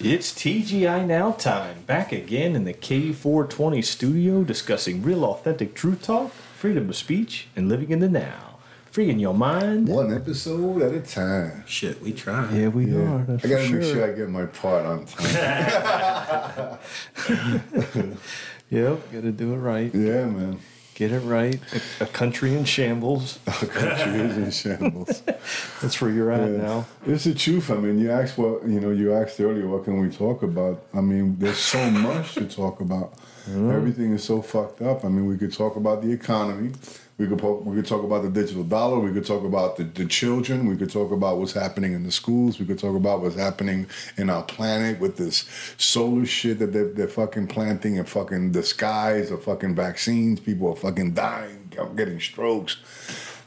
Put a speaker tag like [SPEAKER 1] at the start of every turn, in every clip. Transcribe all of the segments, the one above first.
[SPEAKER 1] It's TGI Now time. Back again in the K420 studio discussing real authentic truth talk, freedom of speech, and living in the now. Freeing your mind.
[SPEAKER 2] One episode at a time.
[SPEAKER 3] Shit, we try.
[SPEAKER 1] Yeah, we
[SPEAKER 2] Yeah.
[SPEAKER 1] are. That's
[SPEAKER 2] I gotta
[SPEAKER 1] for
[SPEAKER 2] make
[SPEAKER 1] sure.
[SPEAKER 2] sure I get my part on time.
[SPEAKER 1] Yep, gotta do it right.
[SPEAKER 2] yeah, man.
[SPEAKER 1] Get it right. A, a country in shambles.
[SPEAKER 2] Our country is in shambles.
[SPEAKER 1] That's where you're at
[SPEAKER 2] Yeah.
[SPEAKER 1] now.
[SPEAKER 2] It's the truth. I mean, you asked what you know. You asked earlier, what can we talk about? I mean, there's so much to talk about. Mm-hmm. Everything is so fucked up. I mean, we could talk about the economy. We could we could talk about the digital dollar. We could talk about the, the children. We could talk about what's happening in the schools. We could talk about what's happening in our planet with this solar shit that they're, they're fucking planting and fucking the skies of fucking vaccines. People are fucking dying, I'm getting strokes.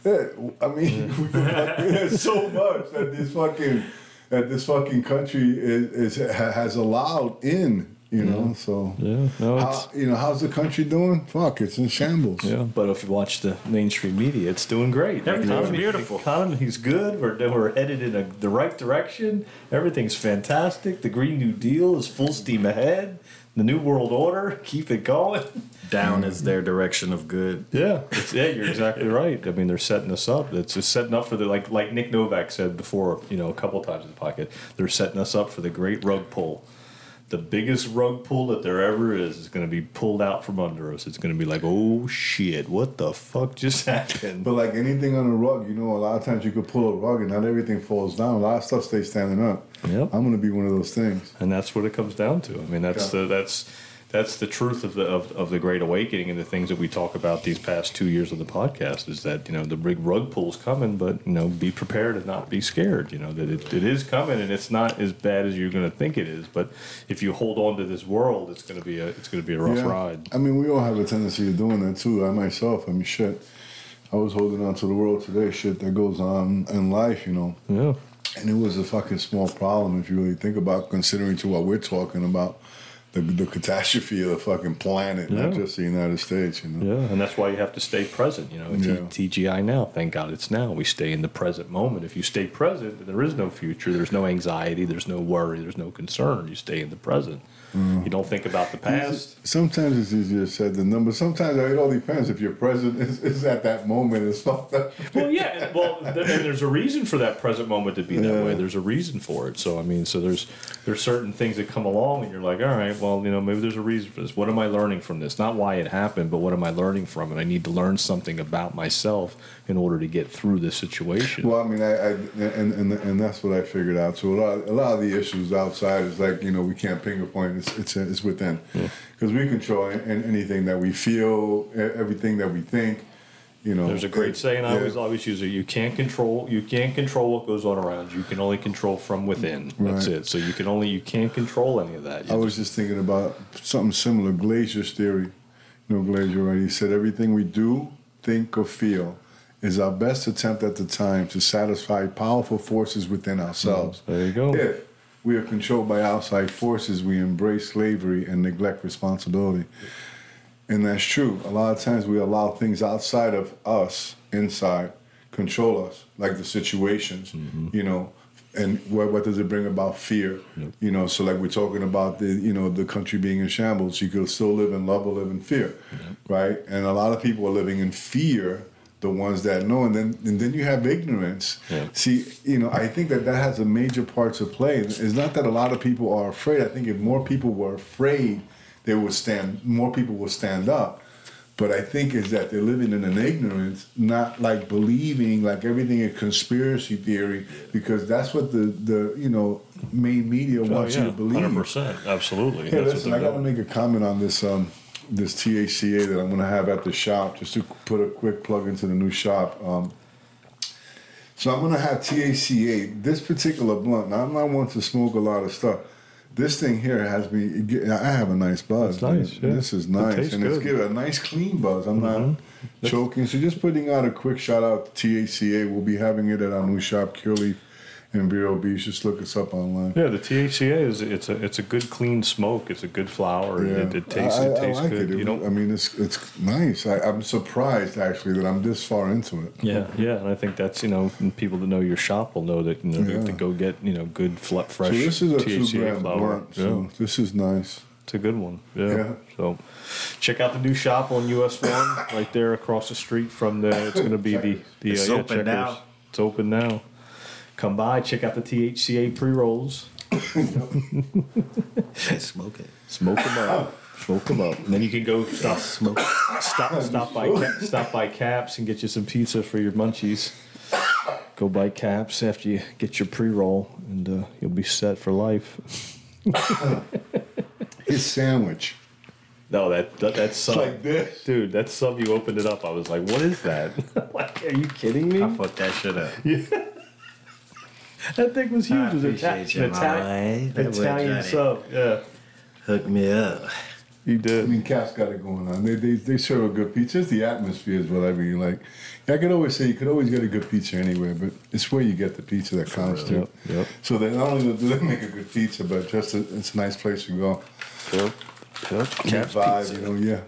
[SPEAKER 2] Yeah, I mean, we there's so much that this fucking that this fucking country is, is has allowed in. You know, so
[SPEAKER 1] Yeah, no,
[SPEAKER 2] how, you know how's the country doing? Fuck, it's in shambles.
[SPEAKER 1] Yeah, but if you watch the mainstream media, it's doing great. The
[SPEAKER 3] Everything's
[SPEAKER 1] economy-
[SPEAKER 3] beautiful.
[SPEAKER 1] The economy's good. We're, we're headed in a, the right direction. Everything's fantastic. The Green New Deal is full steam ahead. The New World Order, keep it going.
[SPEAKER 3] Down is their direction of good.
[SPEAKER 1] Yeah, it's, yeah, you're exactly right. I mean, they're setting us up. It's just setting up for the like like Nick Novak said before, you know, a couple times in the podcast. They're setting us up for the great rug pull. The biggest rug pull that there ever is is going to be pulled out from under us. It's going to be like, oh shit, what the fuck just happened?
[SPEAKER 2] But like anything on a rug, you know, a lot of times you could pull a rug and not everything falls down. A lot of stuff stays standing up.
[SPEAKER 1] Yep.
[SPEAKER 2] I'm gonna be one of those things.
[SPEAKER 1] and that's what it comes down to. I mean, that's
[SPEAKER 2] Yeah.
[SPEAKER 1] the that's that's the truth of the of, of the Great Awakening and the things that we talk about these past two years of the podcast is that you know the big rug pull's coming, but you know be prepared and not be scared. You know that it, it is coming and it's not as bad as you're going to think it is. But if you hold on to this world, it's going to be a it's going to be a rough
[SPEAKER 2] Yeah.
[SPEAKER 1] ride.
[SPEAKER 2] I mean, we all have a tendency of doing that too. I myself, I mean, shit. I was holding on to the world today. Shit that goes on in life, you know.
[SPEAKER 1] Yeah.
[SPEAKER 2] And it was a fucking small problem if you really think about considering to what we're talking about. The, the catastrophe of the fucking planet, not just the United States, you know.
[SPEAKER 1] Yeah, and that's why you have to stay present. You know,
[SPEAKER 2] Yeah.
[SPEAKER 1] TGI now. Thank God it's now. We stay in the present moment. If you stay present, then there is no future. There's no anxiety. There's no worry. There's no concern. You stay in the present.
[SPEAKER 2] Mm.
[SPEAKER 1] You don't think about the past.
[SPEAKER 2] Sometimes it's easier said than done, but sometimes it all depends. If your present is, is at that moment, it's fucked up.
[SPEAKER 1] Well, yeah. Well, th- and there's a reason for that present moment to be that
[SPEAKER 2] Yeah.
[SPEAKER 1] way. There's a reason for it. So I mean, so there's there's certain things that come along, and you're like, all right, well, you know, maybe there's a reason for this. What am I learning from this? Not why it happened, but what am I learning from it? I need to learn something about myself in order to get through this situation.
[SPEAKER 2] Well, I mean, I, I and, and and that's what I figured out. So a lot, a lot of the issues outside is like you know we can't finger point. It's it's, it's within because we control an- anything that we feel, e- everything that we think. You know,
[SPEAKER 1] There's a great
[SPEAKER 2] it-
[SPEAKER 1] saying I
[SPEAKER 2] yeah.
[SPEAKER 1] always always use it. You can't control you can't control what goes on around you. You can only control from within. That's
[SPEAKER 2] Right.
[SPEAKER 1] it. So you can only you can't control any of that. You
[SPEAKER 2] I was just thinking about something similar. Glasser's theory. You know, Glasser, right? He said everything we do, think, or feel is our best attempt at the time to satisfy powerful forces within ourselves.
[SPEAKER 1] Mm, there you go.
[SPEAKER 2] If we are controlled by outside forces, we embrace slavery and neglect responsibility. And that's true. A lot of times we allow things outside of us, inside, control us, like the situations, mm-hmm. you know. And what, what does it bring about fear? You know, so like we're talking about the, you know, the country being in shambles, you could still live in love or live in fear, right? And a lot of people are living in fear, the ones that know, and then and then you have ignorance.
[SPEAKER 1] Yeah.
[SPEAKER 2] See, you know, I think that that has a major part to play. It's not that a lot of people are afraid. I think if more people were afraid, they would stand. More people would stand up. But I think is that they're living in an ignorance, not like believing like everything is conspiracy theory, because that's what the the you know main media wants you to believe.
[SPEAKER 1] Oh, Hundred percent, absolutely.
[SPEAKER 2] Hey,
[SPEAKER 1] That's
[SPEAKER 2] listen, I got to make a comment on this um, this THCA that I'm going to have at the shop, just to put a quick plug into the new shop. Um, so I'm going to have THCA. This particular blunt. Now I'm not one to smoke a lot of stuff. This thing here has me. I have a nice buzz.
[SPEAKER 1] It's nice, yeah.
[SPEAKER 2] This is
[SPEAKER 1] It
[SPEAKER 2] nice,
[SPEAKER 1] tastes
[SPEAKER 2] and it's
[SPEAKER 1] good. Mm-hmm.
[SPEAKER 2] give a nice clean buzz. I'm not choking. So just putting out a quick shout out to THCA. We'll be having it at our new shop, Cureleaf in Vero Beach. Just look us up online.
[SPEAKER 1] Yeah, the THCA is it's a it's a good clean smoke. It's a good flower. It, it tastes
[SPEAKER 2] I,
[SPEAKER 1] it
[SPEAKER 2] I like
[SPEAKER 1] good.
[SPEAKER 2] it.
[SPEAKER 1] You know.
[SPEAKER 2] I mean, it's it's nice. I, I'm surprised actually that I'm this far into it.
[SPEAKER 1] yeah, yeah, and I think that's you know people that know your shop will know that you know
[SPEAKER 2] Yeah.
[SPEAKER 1] to go get you know good fl- fresh
[SPEAKER 2] So this is a two
[SPEAKER 1] THCA
[SPEAKER 2] gram
[SPEAKER 1] flower.
[SPEAKER 2] blunt.
[SPEAKER 1] Yeah.
[SPEAKER 2] So this is nice.
[SPEAKER 1] It's a good one. Yeah.
[SPEAKER 2] Yeah.
[SPEAKER 1] So check out the new shop on US One right there across the street from the. It's going to be the the
[SPEAKER 3] It's
[SPEAKER 1] uh,
[SPEAKER 3] open
[SPEAKER 1] Checkers.
[SPEAKER 3] now.
[SPEAKER 1] It's open now. Come by, check out the THCA pre rolls.
[SPEAKER 3] Smoke it.
[SPEAKER 1] Smoke them up. Smoke them up. And then you can go stop
[SPEAKER 3] Smoke.
[SPEAKER 1] stop stop by stop by Caps and get you some pizza for your munchies. Go by Caps after you get your pre roll, and uh, you'll be set for life.
[SPEAKER 2] His sandwich.
[SPEAKER 1] No, that that that's sub,
[SPEAKER 2] like this.
[SPEAKER 1] dude. That sub you opened it up. I was like, what is that? like, are you kidding me?
[SPEAKER 3] I fucked that shit up.
[SPEAKER 1] That thing was huge.
[SPEAKER 3] I
[SPEAKER 1] It was Ita-
[SPEAKER 3] appreciate you,
[SPEAKER 1] an
[SPEAKER 3] my
[SPEAKER 1] Italian,
[SPEAKER 3] man. That
[SPEAKER 1] Italian
[SPEAKER 3] Johnny.
[SPEAKER 1] sub. Yeah,
[SPEAKER 3] Hook me up.
[SPEAKER 1] you
[SPEAKER 2] I mean, Cat's got it going on. They, they, they serve a good pizza. It's the atmosphere is what I mean. Like, I could always say you could always get a good pizza anywhere, but it's where you get the pizza that counts too.
[SPEAKER 1] Yep, yep.
[SPEAKER 2] So they not only do they make a good pizza, but just a, it's a nice place to go.
[SPEAKER 1] Yep. Yep.
[SPEAKER 2] Good
[SPEAKER 1] Caps
[SPEAKER 2] vibe,
[SPEAKER 1] Pizza.
[SPEAKER 2] you know. Yeah.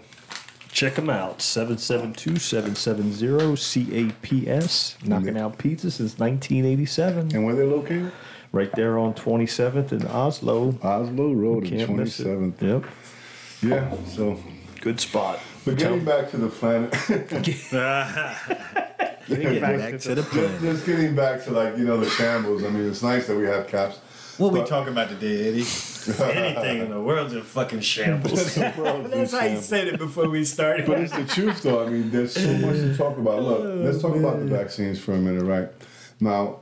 [SPEAKER 1] Check them out. 772-770-CAPS. Knocking out pizza since 1987.
[SPEAKER 2] And where they located?
[SPEAKER 1] Right there on 27th in Oslo.
[SPEAKER 2] Oslo Road, the
[SPEAKER 1] Can't
[SPEAKER 2] twenty
[SPEAKER 1] miss it.
[SPEAKER 2] seventh.
[SPEAKER 1] Yep.
[SPEAKER 2] Yeah. So,
[SPEAKER 1] Good spot.
[SPEAKER 2] but getting back to the planet.
[SPEAKER 3] getting back to the
[SPEAKER 2] just,
[SPEAKER 3] plan.
[SPEAKER 2] just getting back to like you know the shambles. I mean, it's nice that we have caps.
[SPEAKER 3] What are we
[SPEAKER 2] But-
[SPEAKER 3] talking about today, Eddie? Anything in the world's in fucking shambles. That's how you said it before we started.
[SPEAKER 2] But it's the truth, though. I mean, there's so much to talk about. Look, oh, let's talk about the vaccines for a minute, right? Now,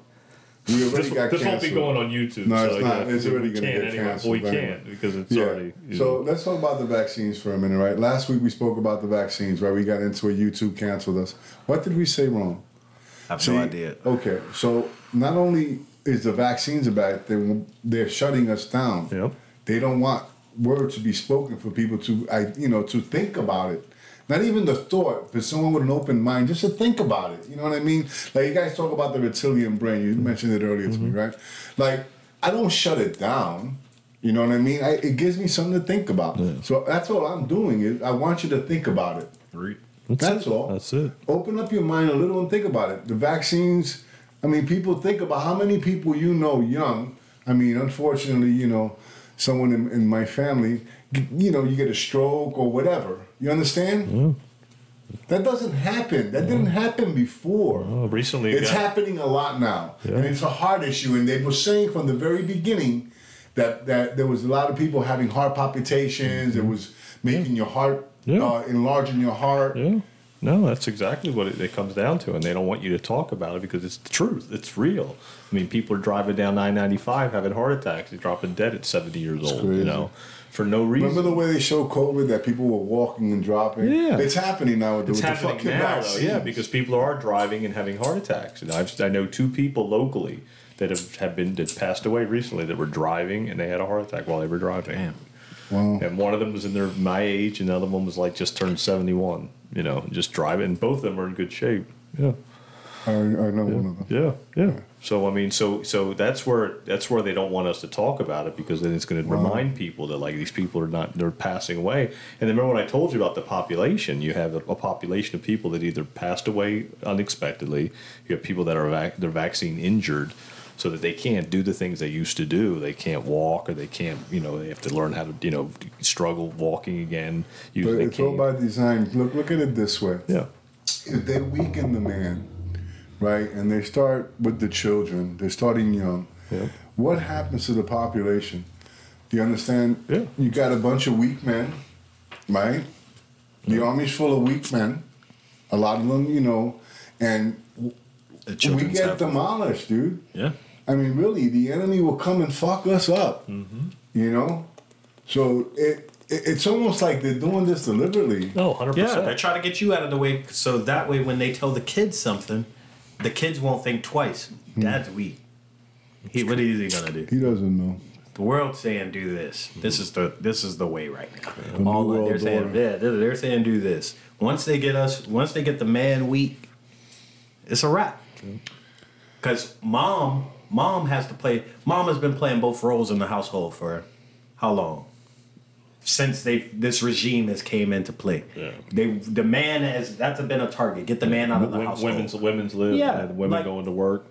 [SPEAKER 2] we already
[SPEAKER 1] This,
[SPEAKER 2] got
[SPEAKER 1] this won't be going on YouTube.
[SPEAKER 2] No,
[SPEAKER 1] so
[SPEAKER 2] it's not.
[SPEAKER 1] yeah,
[SPEAKER 2] It's already
[SPEAKER 1] we
[SPEAKER 2] gonna
[SPEAKER 1] can't
[SPEAKER 2] get
[SPEAKER 1] anyway.
[SPEAKER 2] canceled
[SPEAKER 1] Well, we
[SPEAKER 2] anyway.
[SPEAKER 1] can't because it's
[SPEAKER 2] Yeah.
[SPEAKER 1] already. you
[SPEAKER 2] So
[SPEAKER 1] know.
[SPEAKER 2] let's talk about the vaccines for a minute, right? Last week we spoke about the vaccines, right? We got into a YouTube canceled us. What did we say wrong?
[SPEAKER 3] I have
[SPEAKER 2] See,
[SPEAKER 3] no idea.
[SPEAKER 2] Okay, so not only is the vaccines about. thing, they're shutting us down.
[SPEAKER 1] Yep.
[SPEAKER 2] They don't want words to be spoken for people to, I, you know, to think about it. Not even the thought for someone with an open mind, just to think about it. You know what I mean? Like you guys talk about the reptilian brain. You mentioned it earlier to me, mm-hmm. right? Like I don't shut it down. You know what I mean? I, it gives me something to think about. So that's all I'm doing. Is I want you to think about it. Right. That's, all.
[SPEAKER 1] That's it.
[SPEAKER 2] Open up your mind a little and think about it. The vaccines, I mean, people think about how many people you know young. I mean, unfortunately, you know, someone in, in my family, you know, you get a stroke or whatever. You understand? That doesn't happen. That didn't happen before.
[SPEAKER 1] Oh, recently,
[SPEAKER 2] It's
[SPEAKER 1] yeah.
[SPEAKER 2] happening a lot now,
[SPEAKER 1] Yeah.
[SPEAKER 2] and it's a heart issue. And they were saying from the very beginning that that there was a lot of people having heart palpitations. It was making your heart
[SPEAKER 1] Mm-hmm. Yeah.
[SPEAKER 2] uh, enlarging your heart.
[SPEAKER 1] Yeah. No, that's exactly what it, it comes down to, and they don't want you to talk about it because it's the truth. It's real. I mean, people are driving down 995 having heart attacks. They're dropping dead at 70 years old.
[SPEAKER 2] crazy.
[SPEAKER 1] You know, for no reason.
[SPEAKER 2] Remember the way they show COVID that people were walking and dropping?
[SPEAKER 1] Yeah.
[SPEAKER 2] It's happening now with, the-
[SPEAKER 1] It's
[SPEAKER 2] with the
[SPEAKER 1] happening now, though, yeah, because people are driving and having heart attacks. And I've, I know two people locally that have, have been that passed away recently that were driving and they had a heart attack while they were driving.
[SPEAKER 3] Damn.
[SPEAKER 2] Wow.
[SPEAKER 1] And one of them was in their my age, and the other one was like just turned seventy one. You know, just driving. And both of them are in good shape. Yeah,
[SPEAKER 2] I, I know one of them.
[SPEAKER 1] yeah, yeah. So I mean, so so that's where that's where they don't want us to talk about it because then it's going to remind people that like these people are not they're passing away. And remember when I told you about the population? You have a, a population of people that either passed away unexpectedly. You have people that are vac- they're vaccine injured. So that they can't do the things they used to do. They can't walk, or they can't, you know, they have to learn how to, you know, struggle walking again.
[SPEAKER 2] But it's all by design. Look, look at it this way.
[SPEAKER 1] yeah,
[SPEAKER 2] If they weaken the man, right, and they start with the children, they're starting young,
[SPEAKER 1] Yeah.
[SPEAKER 2] what happens to the population? Do you understand?
[SPEAKER 1] Yeah.
[SPEAKER 2] You got a bunch of weak men, right? The army's full of weak men. A lot of them, you know, and
[SPEAKER 3] The
[SPEAKER 2] we get
[SPEAKER 3] have-
[SPEAKER 2] demolished, dude.
[SPEAKER 3] Yeah.
[SPEAKER 2] I mean, really, the enemy will come and fuck us up.
[SPEAKER 1] Mm-hmm.
[SPEAKER 2] You know, so it, it it's almost like they're doing this deliberately.
[SPEAKER 1] no, hundred
[SPEAKER 3] Yeah,
[SPEAKER 1] percent.
[SPEAKER 3] they're trying to get you out of the way so that way when they tell the kids something, the kids won't think twice. Dad's weak. He, what is he gonna do?
[SPEAKER 2] He doesn't know.
[SPEAKER 3] The world's saying do this. This is the this is the way right now.
[SPEAKER 2] new
[SPEAKER 3] All that- they're saying
[SPEAKER 2] order.
[SPEAKER 3] yeah, they're, they're saying do this. Once they get us, once they get the man weak, it's a wrap. Because mom mom has to play. Mom has been playing both roles in the household for how long? Since they this regime has came into play.
[SPEAKER 1] Yeah.
[SPEAKER 3] They the man has that's been a target. Get the man out of the
[SPEAKER 1] Wo-
[SPEAKER 3] household.
[SPEAKER 1] women's women's live.
[SPEAKER 3] Yeah,
[SPEAKER 1] and women
[SPEAKER 3] like-
[SPEAKER 1] going to work.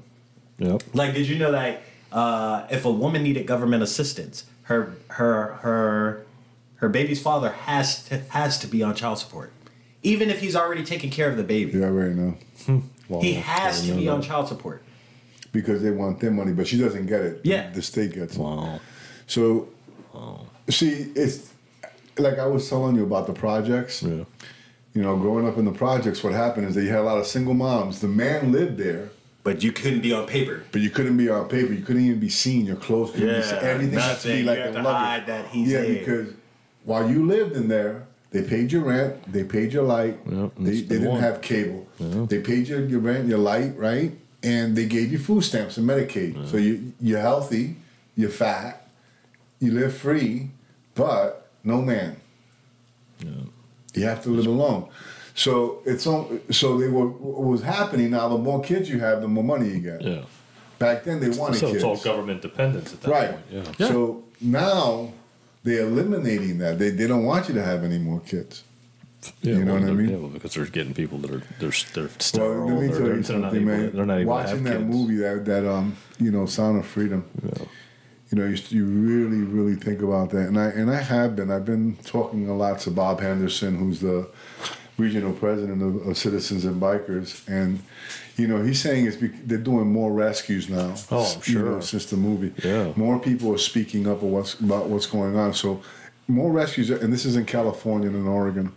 [SPEAKER 1] Yep.
[SPEAKER 3] Like, did you know that uh, if a woman needed government assistance, her her her her baby's father has to has to be on child support, even if he's already taking care of the baby.
[SPEAKER 2] Yeah, right now.
[SPEAKER 1] Well,
[SPEAKER 3] He has to be on child support.
[SPEAKER 2] Because they want their money, but she doesn't get it.
[SPEAKER 3] Yeah.
[SPEAKER 2] The state gets it.
[SPEAKER 1] Wow.
[SPEAKER 2] So, see, it's like I was telling you about the projects.
[SPEAKER 1] Yeah.
[SPEAKER 2] You know, growing up in the projects, what happened is that you had a lot of single moms. The man lived there,
[SPEAKER 3] But you couldn't be on paper.
[SPEAKER 2] but you couldn't be on paper. You couldn't even be seen. Your clothes couldn't be seen.
[SPEAKER 3] Yeah,
[SPEAKER 2] Everything had to
[SPEAKER 3] nothing.
[SPEAKER 2] be like
[SPEAKER 3] You had
[SPEAKER 2] a
[SPEAKER 3] to
[SPEAKER 2] luggage.
[SPEAKER 3] hide that he's
[SPEAKER 2] yeah,
[SPEAKER 3] there.
[SPEAKER 2] because while you lived in there, they paid your rent, they paid your light,
[SPEAKER 1] Yep,
[SPEAKER 2] they, they didn't
[SPEAKER 1] one.
[SPEAKER 2] have cable. They paid your, your rent, your light, right? And they gave you food stamps and Medicaid. So you you're healthy, you're fat, you live free, but no man. You have to live alone. So it's on. So they were what was happening. Now the more kids you have, the more money you get.
[SPEAKER 1] Yeah.
[SPEAKER 2] Back then they wanted
[SPEAKER 1] So
[SPEAKER 2] kids.
[SPEAKER 1] it's all government dependence at that
[SPEAKER 2] Right.
[SPEAKER 1] point. Yeah.
[SPEAKER 2] So now they're eliminating that. They, they don't want you to have any more kids.
[SPEAKER 1] Yeah,
[SPEAKER 2] You know
[SPEAKER 1] well,
[SPEAKER 2] what I mean?
[SPEAKER 1] Yeah, well, because they're getting people that are they're they're
[SPEAKER 2] Well,
[SPEAKER 1] sterile.
[SPEAKER 2] let me
[SPEAKER 1] they're,
[SPEAKER 2] tell you
[SPEAKER 1] they're not
[SPEAKER 2] something, man.
[SPEAKER 1] They're not able
[SPEAKER 2] Watching that
[SPEAKER 1] kids.
[SPEAKER 2] movie, that that um, you know, Sound of Freedom. You know, you, you really, really think about that, and I and I have been. I've been talking a lot to Bob Henderson, who's the regional president of, of Citizens and Bikers, and you know, he's saying it's bec- they're doing more rescues now.
[SPEAKER 1] Oh, I'm
[SPEAKER 2] you know,
[SPEAKER 1] sure.
[SPEAKER 2] since the movie,
[SPEAKER 1] Yeah.
[SPEAKER 2] more people are speaking up about what's, about what's going on. So, more rescues, and this is in California and in Oregon.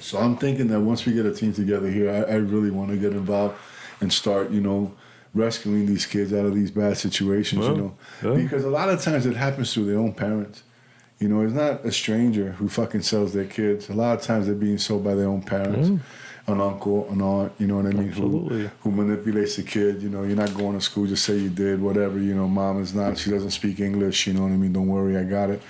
[SPEAKER 2] So I'm thinking that once we get a team together here, I, I really want to get involved and start, you know, rescuing these kids out of these bad situations,
[SPEAKER 1] Well,
[SPEAKER 2] you know,
[SPEAKER 1] yeah.
[SPEAKER 2] because a lot of times it happens through their own parents. You know, it's not a stranger who fucking sells their kids. A lot of times they're being sold by their own parents, mm. an uncle, an aunt. You know what I mean?
[SPEAKER 1] Absolutely.
[SPEAKER 2] Who who manipulates the kid. You know, you're not going to school. Just say you did, whatever. You know, mom is not. She doesn't speak English. You know what I mean? Don't worry, I got it.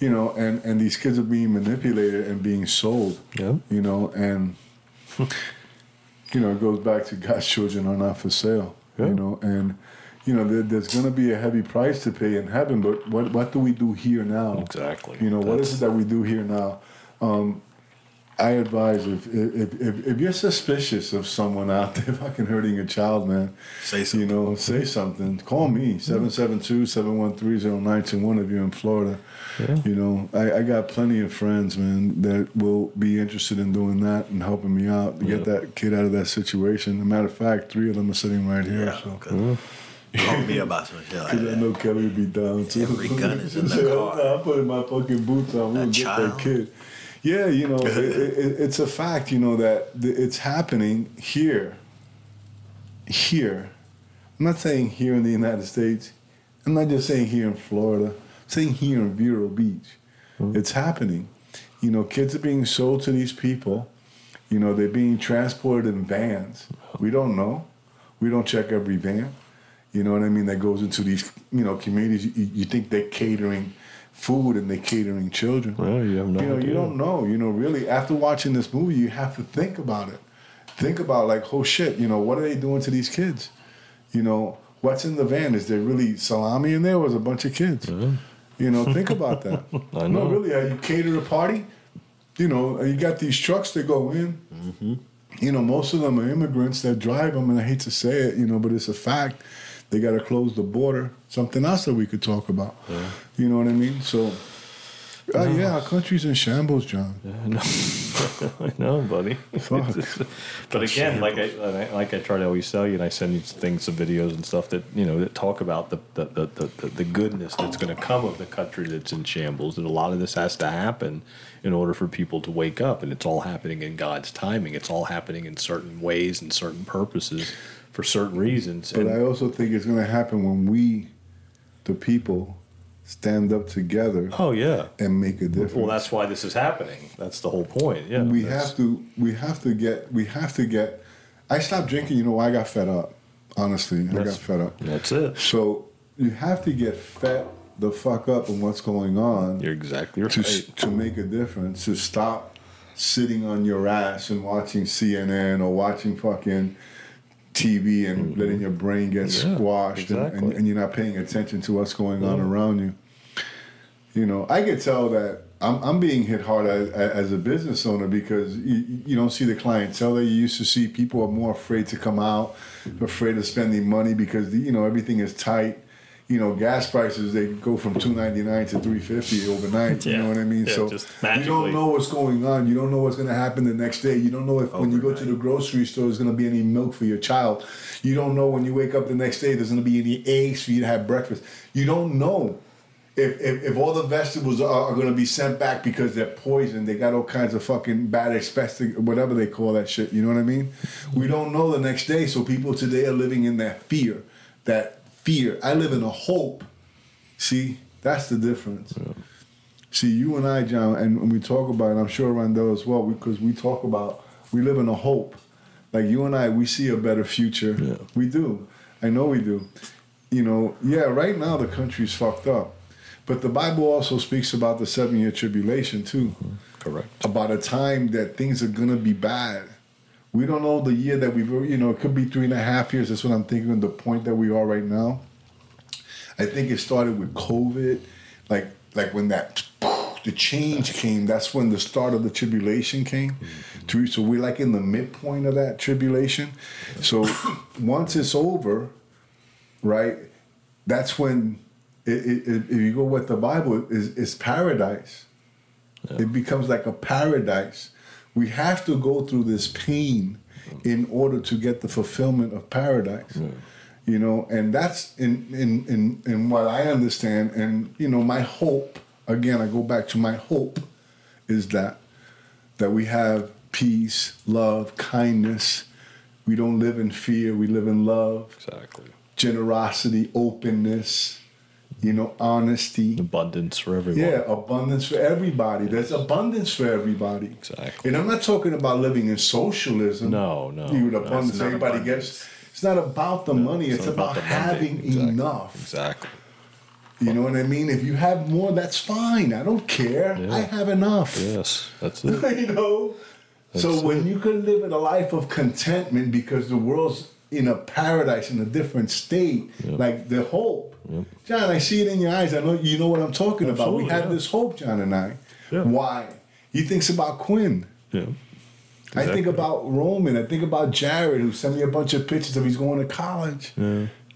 [SPEAKER 2] You know, and and these kids are being manipulated and being sold.
[SPEAKER 1] Yeah.
[SPEAKER 2] You know, and you know, it goes back to God's children are not for sale.
[SPEAKER 1] Yeah.
[SPEAKER 2] You know, and you know, there, there's going to be a heavy price to pay in heaven. But what what do we do here now?
[SPEAKER 1] Exactly.
[SPEAKER 2] You know, what is it that we do here now? Um, I advise if, if if if you're suspicious of someone out there fucking hurting a child, man,
[SPEAKER 3] Say something.
[SPEAKER 2] you know, say something. Call me 772-713-0921 if you're in Florida. You know, I, I got plenty of friends, man, that will be interested in doing that and helping me out to get that kid out of that situation. As a matter of fact, three of them are sitting right here.
[SPEAKER 3] Yeah.
[SPEAKER 2] so.
[SPEAKER 3] good. Call me about some shit like
[SPEAKER 2] Cause I know Kelly would be down too.
[SPEAKER 3] Every gun is in the
[SPEAKER 2] Say,
[SPEAKER 3] car.
[SPEAKER 2] I'm putting my fucking boots on. We'll get
[SPEAKER 3] child.
[SPEAKER 2] that kid. Yeah, you know, it, it, it's a fact, you know, that it's happening here. Here. I'm not saying here in the United States. I'm not just saying here in Florida. I'm saying here in Vero Beach. Mm-hmm. It's happening. You know, kids are being sold to these people. You know, they're being transported in vans. We don't know. We don't check every van. You know what I mean? That goes into these, you know, communities. You, you think they're catering food and they're catering children.
[SPEAKER 1] Well, you have no
[SPEAKER 2] You know,
[SPEAKER 1] idea.
[SPEAKER 2] you don't know. You know, really, after watching this movie, you have to think about it. Think about like, oh shit, you know, what are they doing to these kids? You know, what's in the van? Is there really salami in there? Or is a bunch of kids? You know, think about that.
[SPEAKER 1] I
[SPEAKER 2] No, really, how you cater a party? You know, you got these trucks that go in.
[SPEAKER 1] Mm-hmm.
[SPEAKER 2] You know, most of them are immigrants that drive them, and I hate to say it, you know, but it's a fact. They got to close the border. Something else that we could talk about. You know what I mean? So, uh, yeah, our country's in shambles, John.
[SPEAKER 1] I know, I know, buddy.
[SPEAKER 2] Fuck.
[SPEAKER 1] but again, like I like I try to always tell you, and I send you things, some videos and stuff that you know that talk about the the, the, the, the goodness that's going to come of the country that's in shambles, and a lot of this has to happen in order for people to wake up, and it's all happening in God's timing. It's all happening in certain ways and certain purposes for certain reasons.
[SPEAKER 2] But
[SPEAKER 1] and
[SPEAKER 2] I also think it's going to happen when we, the people, stand up together
[SPEAKER 1] oh yeah,
[SPEAKER 2] and make a difference.
[SPEAKER 1] well that's why this is happening. That's the whole point. Yeah,
[SPEAKER 2] we have to we have to get we have to get I stopped drinking, you know, I got fed up. Honestly, I got fed up.
[SPEAKER 1] That's it.
[SPEAKER 2] So you have to get fed the fuck up on what's going on
[SPEAKER 1] You're exactly right.
[SPEAKER 2] to to make a difference. To stop sitting on your ass and watching CNN or watching fucking TV and letting your brain get
[SPEAKER 1] Mm-hmm. Yeah,
[SPEAKER 2] squashed and, and, and you're not paying attention to what's going on around you. You know, I could tell that I'm, I'm being hit hard as, as a business owner because you, you don't see the clientele that you used to see. People are more afraid to come out, afraid of spending money because the, you know everything is tight. You know, gas prices they go from two ninety nine to three fifty overnight. You know what I mean?
[SPEAKER 1] Yeah,
[SPEAKER 2] so
[SPEAKER 1] just
[SPEAKER 2] you don't know what's going on. You don't know what's going to happen the next day. You don't know if when you go to the grocery store there's going to be any milk for your child. You don't know when you wake up the next day there's going to be any eggs for you to have breakfast. You don't know if, if, if all the vegetables are, are going to be sent back because they're poisoned, they got all kinds of fucking bad asbestos, whatever they call that shit. You know what I mean? We don't know the next day, so people today are living in that fear. That fear. I live in a hope. See, that's the difference. See, you and I, John, and when we talk about it, I'm sure Randall as well, because we talk about we live in a hope. Like you and I, we see a better future.
[SPEAKER 1] Yeah.
[SPEAKER 2] We do. I know we do. You know, yeah, right now the country's fucked up. But the Bible also speaks about the seven year tribulation too. Mm-hmm.
[SPEAKER 1] Correct.
[SPEAKER 2] About a time that things are gonna be bad. We don't know the year that we've you know, it could be three and a half years. That's what I'm thinking, the point that we are right now. I think it started with COVID, like like when that the change came. That's when the start of the tribulation came. Mm-hmm. To- So we're like in the midpoint of that tribulation. So once it's over, right? That's when it, it, it, if you go with the Bible is is paradise. It becomes like a paradise. We have to go through this pain in order to get the fulfillment of paradise. You know, and that's in, in in in what I understand. And you know, my hope again, I go back to my hope is that that we have peace, love, kindness. We don't live in fear. We live in love,
[SPEAKER 1] Exactly.
[SPEAKER 2] generosity, openness. You know, honesty.
[SPEAKER 1] Abundance for everyone.
[SPEAKER 2] Yeah, abundance for everybody. There's abundance for everybody.
[SPEAKER 1] Exactly.
[SPEAKER 2] And I'm not talking about living in socialism.
[SPEAKER 1] No, no.
[SPEAKER 2] You
[SPEAKER 1] no,
[SPEAKER 2] abundance,
[SPEAKER 3] it's
[SPEAKER 2] everybody
[SPEAKER 3] abundance.
[SPEAKER 2] gets. It's not about the money. It's,
[SPEAKER 1] not
[SPEAKER 2] about,
[SPEAKER 1] Monday.
[SPEAKER 2] having
[SPEAKER 1] Exactly.
[SPEAKER 2] enough.
[SPEAKER 1] Exactly.
[SPEAKER 2] You know what I mean? If you have more, that's fine. I don't care.
[SPEAKER 1] Yeah.
[SPEAKER 2] I have enough.
[SPEAKER 1] Yes, that's it.
[SPEAKER 2] you know. so
[SPEAKER 1] That's
[SPEAKER 2] when you can live in a life of contentment because the world's in a paradise in a different state, like the hope. John, I see it in your eyes. I know you know what I'm talking about. We
[SPEAKER 1] Absolutely,
[SPEAKER 2] have
[SPEAKER 1] yeah.
[SPEAKER 2] this hope, John and I.
[SPEAKER 1] Yeah.
[SPEAKER 2] Why? He thinks about Quinn.
[SPEAKER 1] Yeah.
[SPEAKER 2] I think about Roman. I think about Jared, who sent me a bunch of pictures of he's going to college.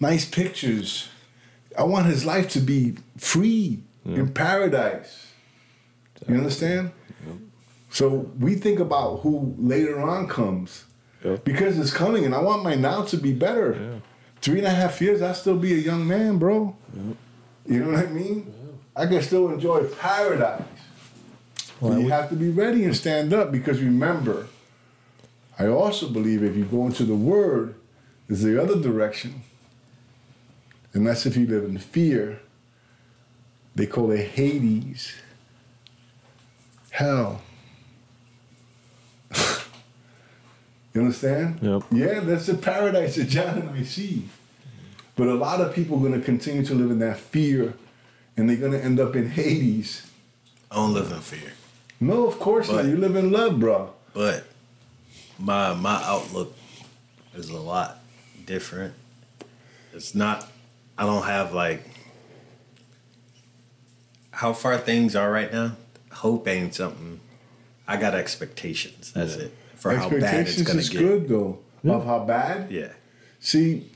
[SPEAKER 2] Nice pictures. I want his life to be free in paradise. You understand? So we think about who later on comes
[SPEAKER 1] Yeah.
[SPEAKER 2] because it's coming, and I want my now to be better.
[SPEAKER 1] Yeah.
[SPEAKER 2] Three and a half years, I'll still be a young man, bro. You know what I mean? I can still enjoy paradise. But you have to be ready and stand up because remember, I also believe if you go into the Word, is the other direction. And that's if you live in fear. They call it Hades. Hell. You understand?
[SPEAKER 1] Yep.
[SPEAKER 2] Yeah, that's the paradise that John and I see. But a lot of people are going to continue to live in that fear and they're going to end up in Hades.
[SPEAKER 3] I don't live in fear.
[SPEAKER 2] No, of course not. You live in love, bro.
[SPEAKER 3] But my my outlook is a lot different. It's not I don't have like how far things are right now. Hope ain't something. I got expectations. That's it. For how bad it's
[SPEAKER 2] Expectations
[SPEAKER 3] gonna
[SPEAKER 2] is
[SPEAKER 3] get.
[SPEAKER 2] good though. Of how bad?
[SPEAKER 3] Yeah.
[SPEAKER 2] See,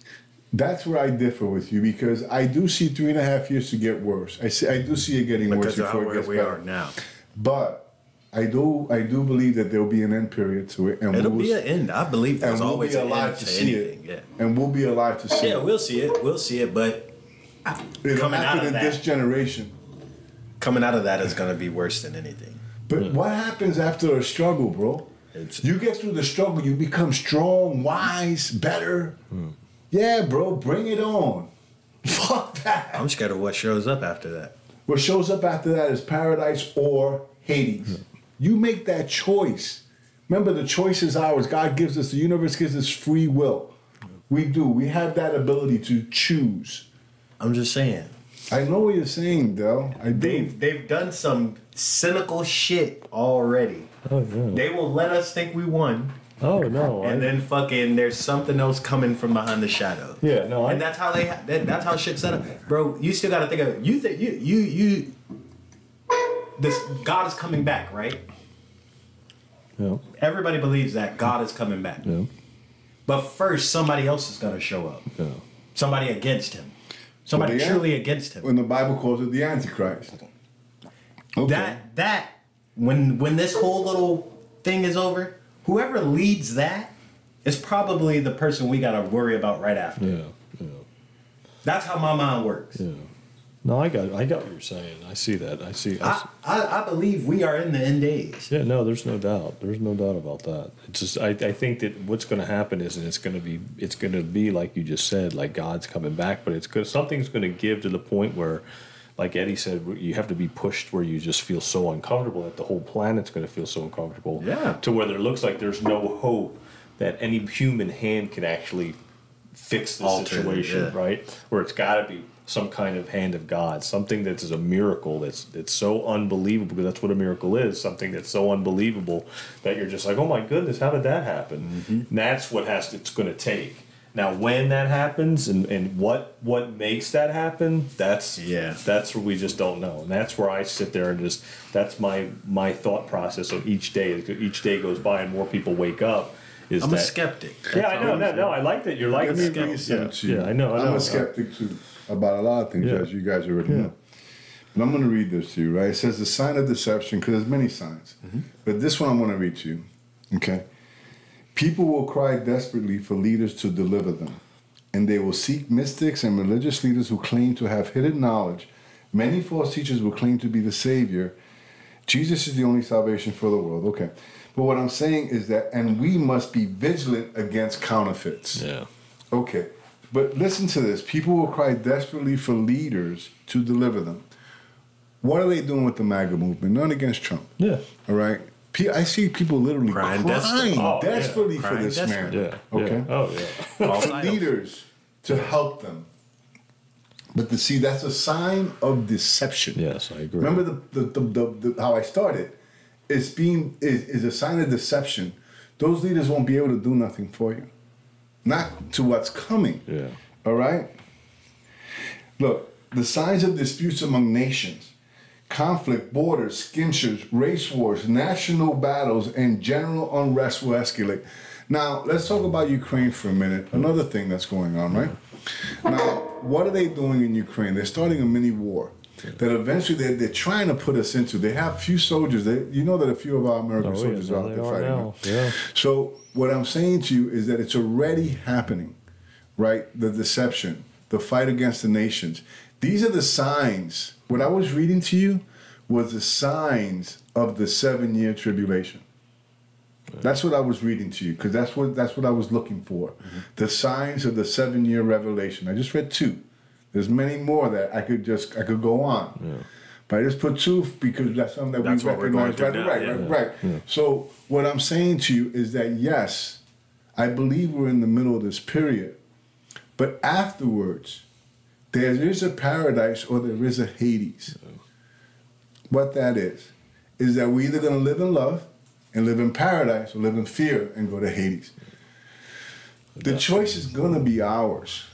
[SPEAKER 2] that's where I differ with you because I do see three and a half years to get worse. I see, I do see it getting worse
[SPEAKER 3] Because of how
[SPEAKER 2] before it
[SPEAKER 3] where
[SPEAKER 2] gets
[SPEAKER 3] we
[SPEAKER 2] better.
[SPEAKER 3] are now.
[SPEAKER 2] But I do, I do believe that there'll be an end period to it, and
[SPEAKER 3] It'll
[SPEAKER 2] we'll,
[SPEAKER 3] be an end. I believe there's
[SPEAKER 2] and we'll
[SPEAKER 3] always
[SPEAKER 2] be
[SPEAKER 3] an
[SPEAKER 2] alive
[SPEAKER 3] end
[SPEAKER 2] to
[SPEAKER 3] to
[SPEAKER 2] see
[SPEAKER 3] anything.
[SPEAKER 2] it,
[SPEAKER 3] Yeah.
[SPEAKER 2] and we'll be alive to oh, see it.
[SPEAKER 3] Yeah,
[SPEAKER 2] it.
[SPEAKER 3] we'll see it. We'll see it, but
[SPEAKER 2] It'll
[SPEAKER 3] coming out of
[SPEAKER 2] in
[SPEAKER 3] that.
[SPEAKER 2] this generation.
[SPEAKER 3] coming out of that is gonna be worse than anything.
[SPEAKER 2] But what happens after a struggle, bro?
[SPEAKER 3] It's
[SPEAKER 2] You get through the struggle, you become strong, wise, better. Yeah, bro, bring it on. Fuck that.
[SPEAKER 3] I'm scared of what shows up after that.
[SPEAKER 2] What shows up after that is paradise or Hades. You make that choice. Remember, the choice is ours. God gives us, the universe gives us free will. We do. We have that ability to choose.
[SPEAKER 3] I'm just saying.
[SPEAKER 2] I know what you're saying, though. I.
[SPEAKER 3] They've they've done some cynical shit already.
[SPEAKER 1] Oh yeah.
[SPEAKER 3] They will let us think we won,
[SPEAKER 1] Oh no, I,
[SPEAKER 3] and then fucking there's something else coming from behind the shadow.
[SPEAKER 1] yeah, no, I,
[SPEAKER 3] And that's how they that, that's how shit set up, bro. You still got to think of you think you you you. This God is coming back, right?
[SPEAKER 1] yeah,
[SPEAKER 3] Everybody believes that God is coming back,
[SPEAKER 1] yeah,
[SPEAKER 3] but first somebody else is gonna show up.
[SPEAKER 1] yeah.
[SPEAKER 3] Somebody against him. Somebody
[SPEAKER 2] Well, the-
[SPEAKER 3] truly against him.
[SPEAKER 2] When the Bible calls it the Antichrist. Okay.
[SPEAKER 3] That that when when this whole little thing is over, whoever leads that is probably the person we gotta worry about right after.
[SPEAKER 1] Yeah, yeah,
[SPEAKER 3] That's how my mind works.
[SPEAKER 1] yeah. No, I got, I got what you're saying. I see that. I see. I see.
[SPEAKER 3] I, I, I believe we are in the end days.
[SPEAKER 1] Yeah, no, there's no doubt. There's no doubt about that. It's just I, I think that what's going to happen is, and it's going to be, it's going to be like you just said, like God's coming back, but it's good. Something's going to give to the point where, like Eddie said, you have to be pushed where you just feel so uncomfortable that the whole planet's going to feel so uncomfortable.
[SPEAKER 3] Yeah.
[SPEAKER 1] To where there looks like there's no hope that any human hand can actually fix the
[SPEAKER 3] Alter
[SPEAKER 1] situation,
[SPEAKER 3] yeah.
[SPEAKER 1] right? Where it's got to be some kind of hand of God, something that is a miracle that's that's so unbelievable because that's what a miracle is, something that's so unbelievable that you're just like, oh my goodness, how did that happen?
[SPEAKER 3] Mm-hmm.
[SPEAKER 1] And that's what has it's going to take. Now, when that happens and, and what what makes that happen, that's
[SPEAKER 3] Yeah.
[SPEAKER 1] that's where we just don't know, and that's where I sit there and just that's my my thought process of each day. Each day goes by and more people wake up. Is
[SPEAKER 3] I'm
[SPEAKER 1] that,
[SPEAKER 3] a skeptic.
[SPEAKER 1] Yeah, I know. No, no, I like that. You're like a
[SPEAKER 2] me
[SPEAKER 1] skeptic. Yeah, yeah, I know. I know.
[SPEAKER 2] I'm a skeptic too about a lot of things,
[SPEAKER 1] Yeah.
[SPEAKER 2] as you guys already
[SPEAKER 1] Yeah.
[SPEAKER 2] know. But I'm going to read this to you, right? It says the sign of deception, because there's many signs.
[SPEAKER 1] Mm-hmm.
[SPEAKER 2] But this one I'm going to read to you. Okay. People will cry desperately for leaders to deliver them, and they will seek mystics and religious leaders who claim to have hidden knowledge. Many false teachers will claim to be the Savior. Jesus is the only salvation for the world. Okay. But what I'm saying is that, and we must be vigilant against counterfeits.
[SPEAKER 1] Yeah.
[SPEAKER 2] Okay, but listen to this. People will cry desperately for leaders to deliver them. What are they doing with the MAGA movement? None against Trump.
[SPEAKER 1] Yeah.
[SPEAKER 2] All right. Pe- I see people literally
[SPEAKER 3] Crying
[SPEAKER 2] crying,
[SPEAKER 3] desperately.
[SPEAKER 1] Oh, yeah.
[SPEAKER 2] desperately for
[SPEAKER 3] Crying
[SPEAKER 2] this
[SPEAKER 3] desperately.
[SPEAKER 2] man.
[SPEAKER 1] Yeah.
[SPEAKER 2] Okay.
[SPEAKER 1] Yeah. Oh yeah.
[SPEAKER 2] For leaders to help them. But to see, that's a sign of deception.
[SPEAKER 1] Yes, I agree.
[SPEAKER 2] Remember the, the, the, the, the how I started? It's being is, is a sign of deception. Those leaders won't be able to do nothing for you. Not to what's coming.
[SPEAKER 1] Yeah.
[SPEAKER 2] All right? Look, the signs of disputes among nations, conflict, borders, skirmishes, race wars, national battles, and general unrest will escalate. Now, let's talk about Ukraine for a minute. Another thing that's going on, right? Now, what are they doing in Ukraine? They're starting a mini war that eventually they're, they're trying to put us into. They have a few soldiers. They, you know that a few of our American
[SPEAKER 1] Oh,
[SPEAKER 2] soldiers
[SPEAKER 1] no,
[SPEAKER 2] are out there fighting.
[SPEAKER 1] now. Yeah.
[SPEAKER 2] So what I'm saying to you is that it's already happening, right? The deception, the fight against the nations. These are the signs. What I was reading to you was the signs of the seven-year tribulation. That's what I was reading to you because that's what that's what I was looking for. Mm-hmm. The signs of the seven-year revelation. I just read two. There's many more that I could just I could go on. But I just put two because that's something that
[SPEAKER 3] That's
[SPEAKER 2] we
[SPEAKER 3] what we're going
[SPEAKER 2] recognize. Right,
[SPEAKER 3] now,
[SPEAKER 2] right,
[SPEAKER 3] yeah.
[SPEAKER 2] right, right. So what I'm saying to you is that yes, I believe we're in the middle of this period, but afterwards, there is a paradise or there is a Hades. What that is, is that we're either going to live in love and live in paradise or live in fear and go to Hades. The choice is going to be ours.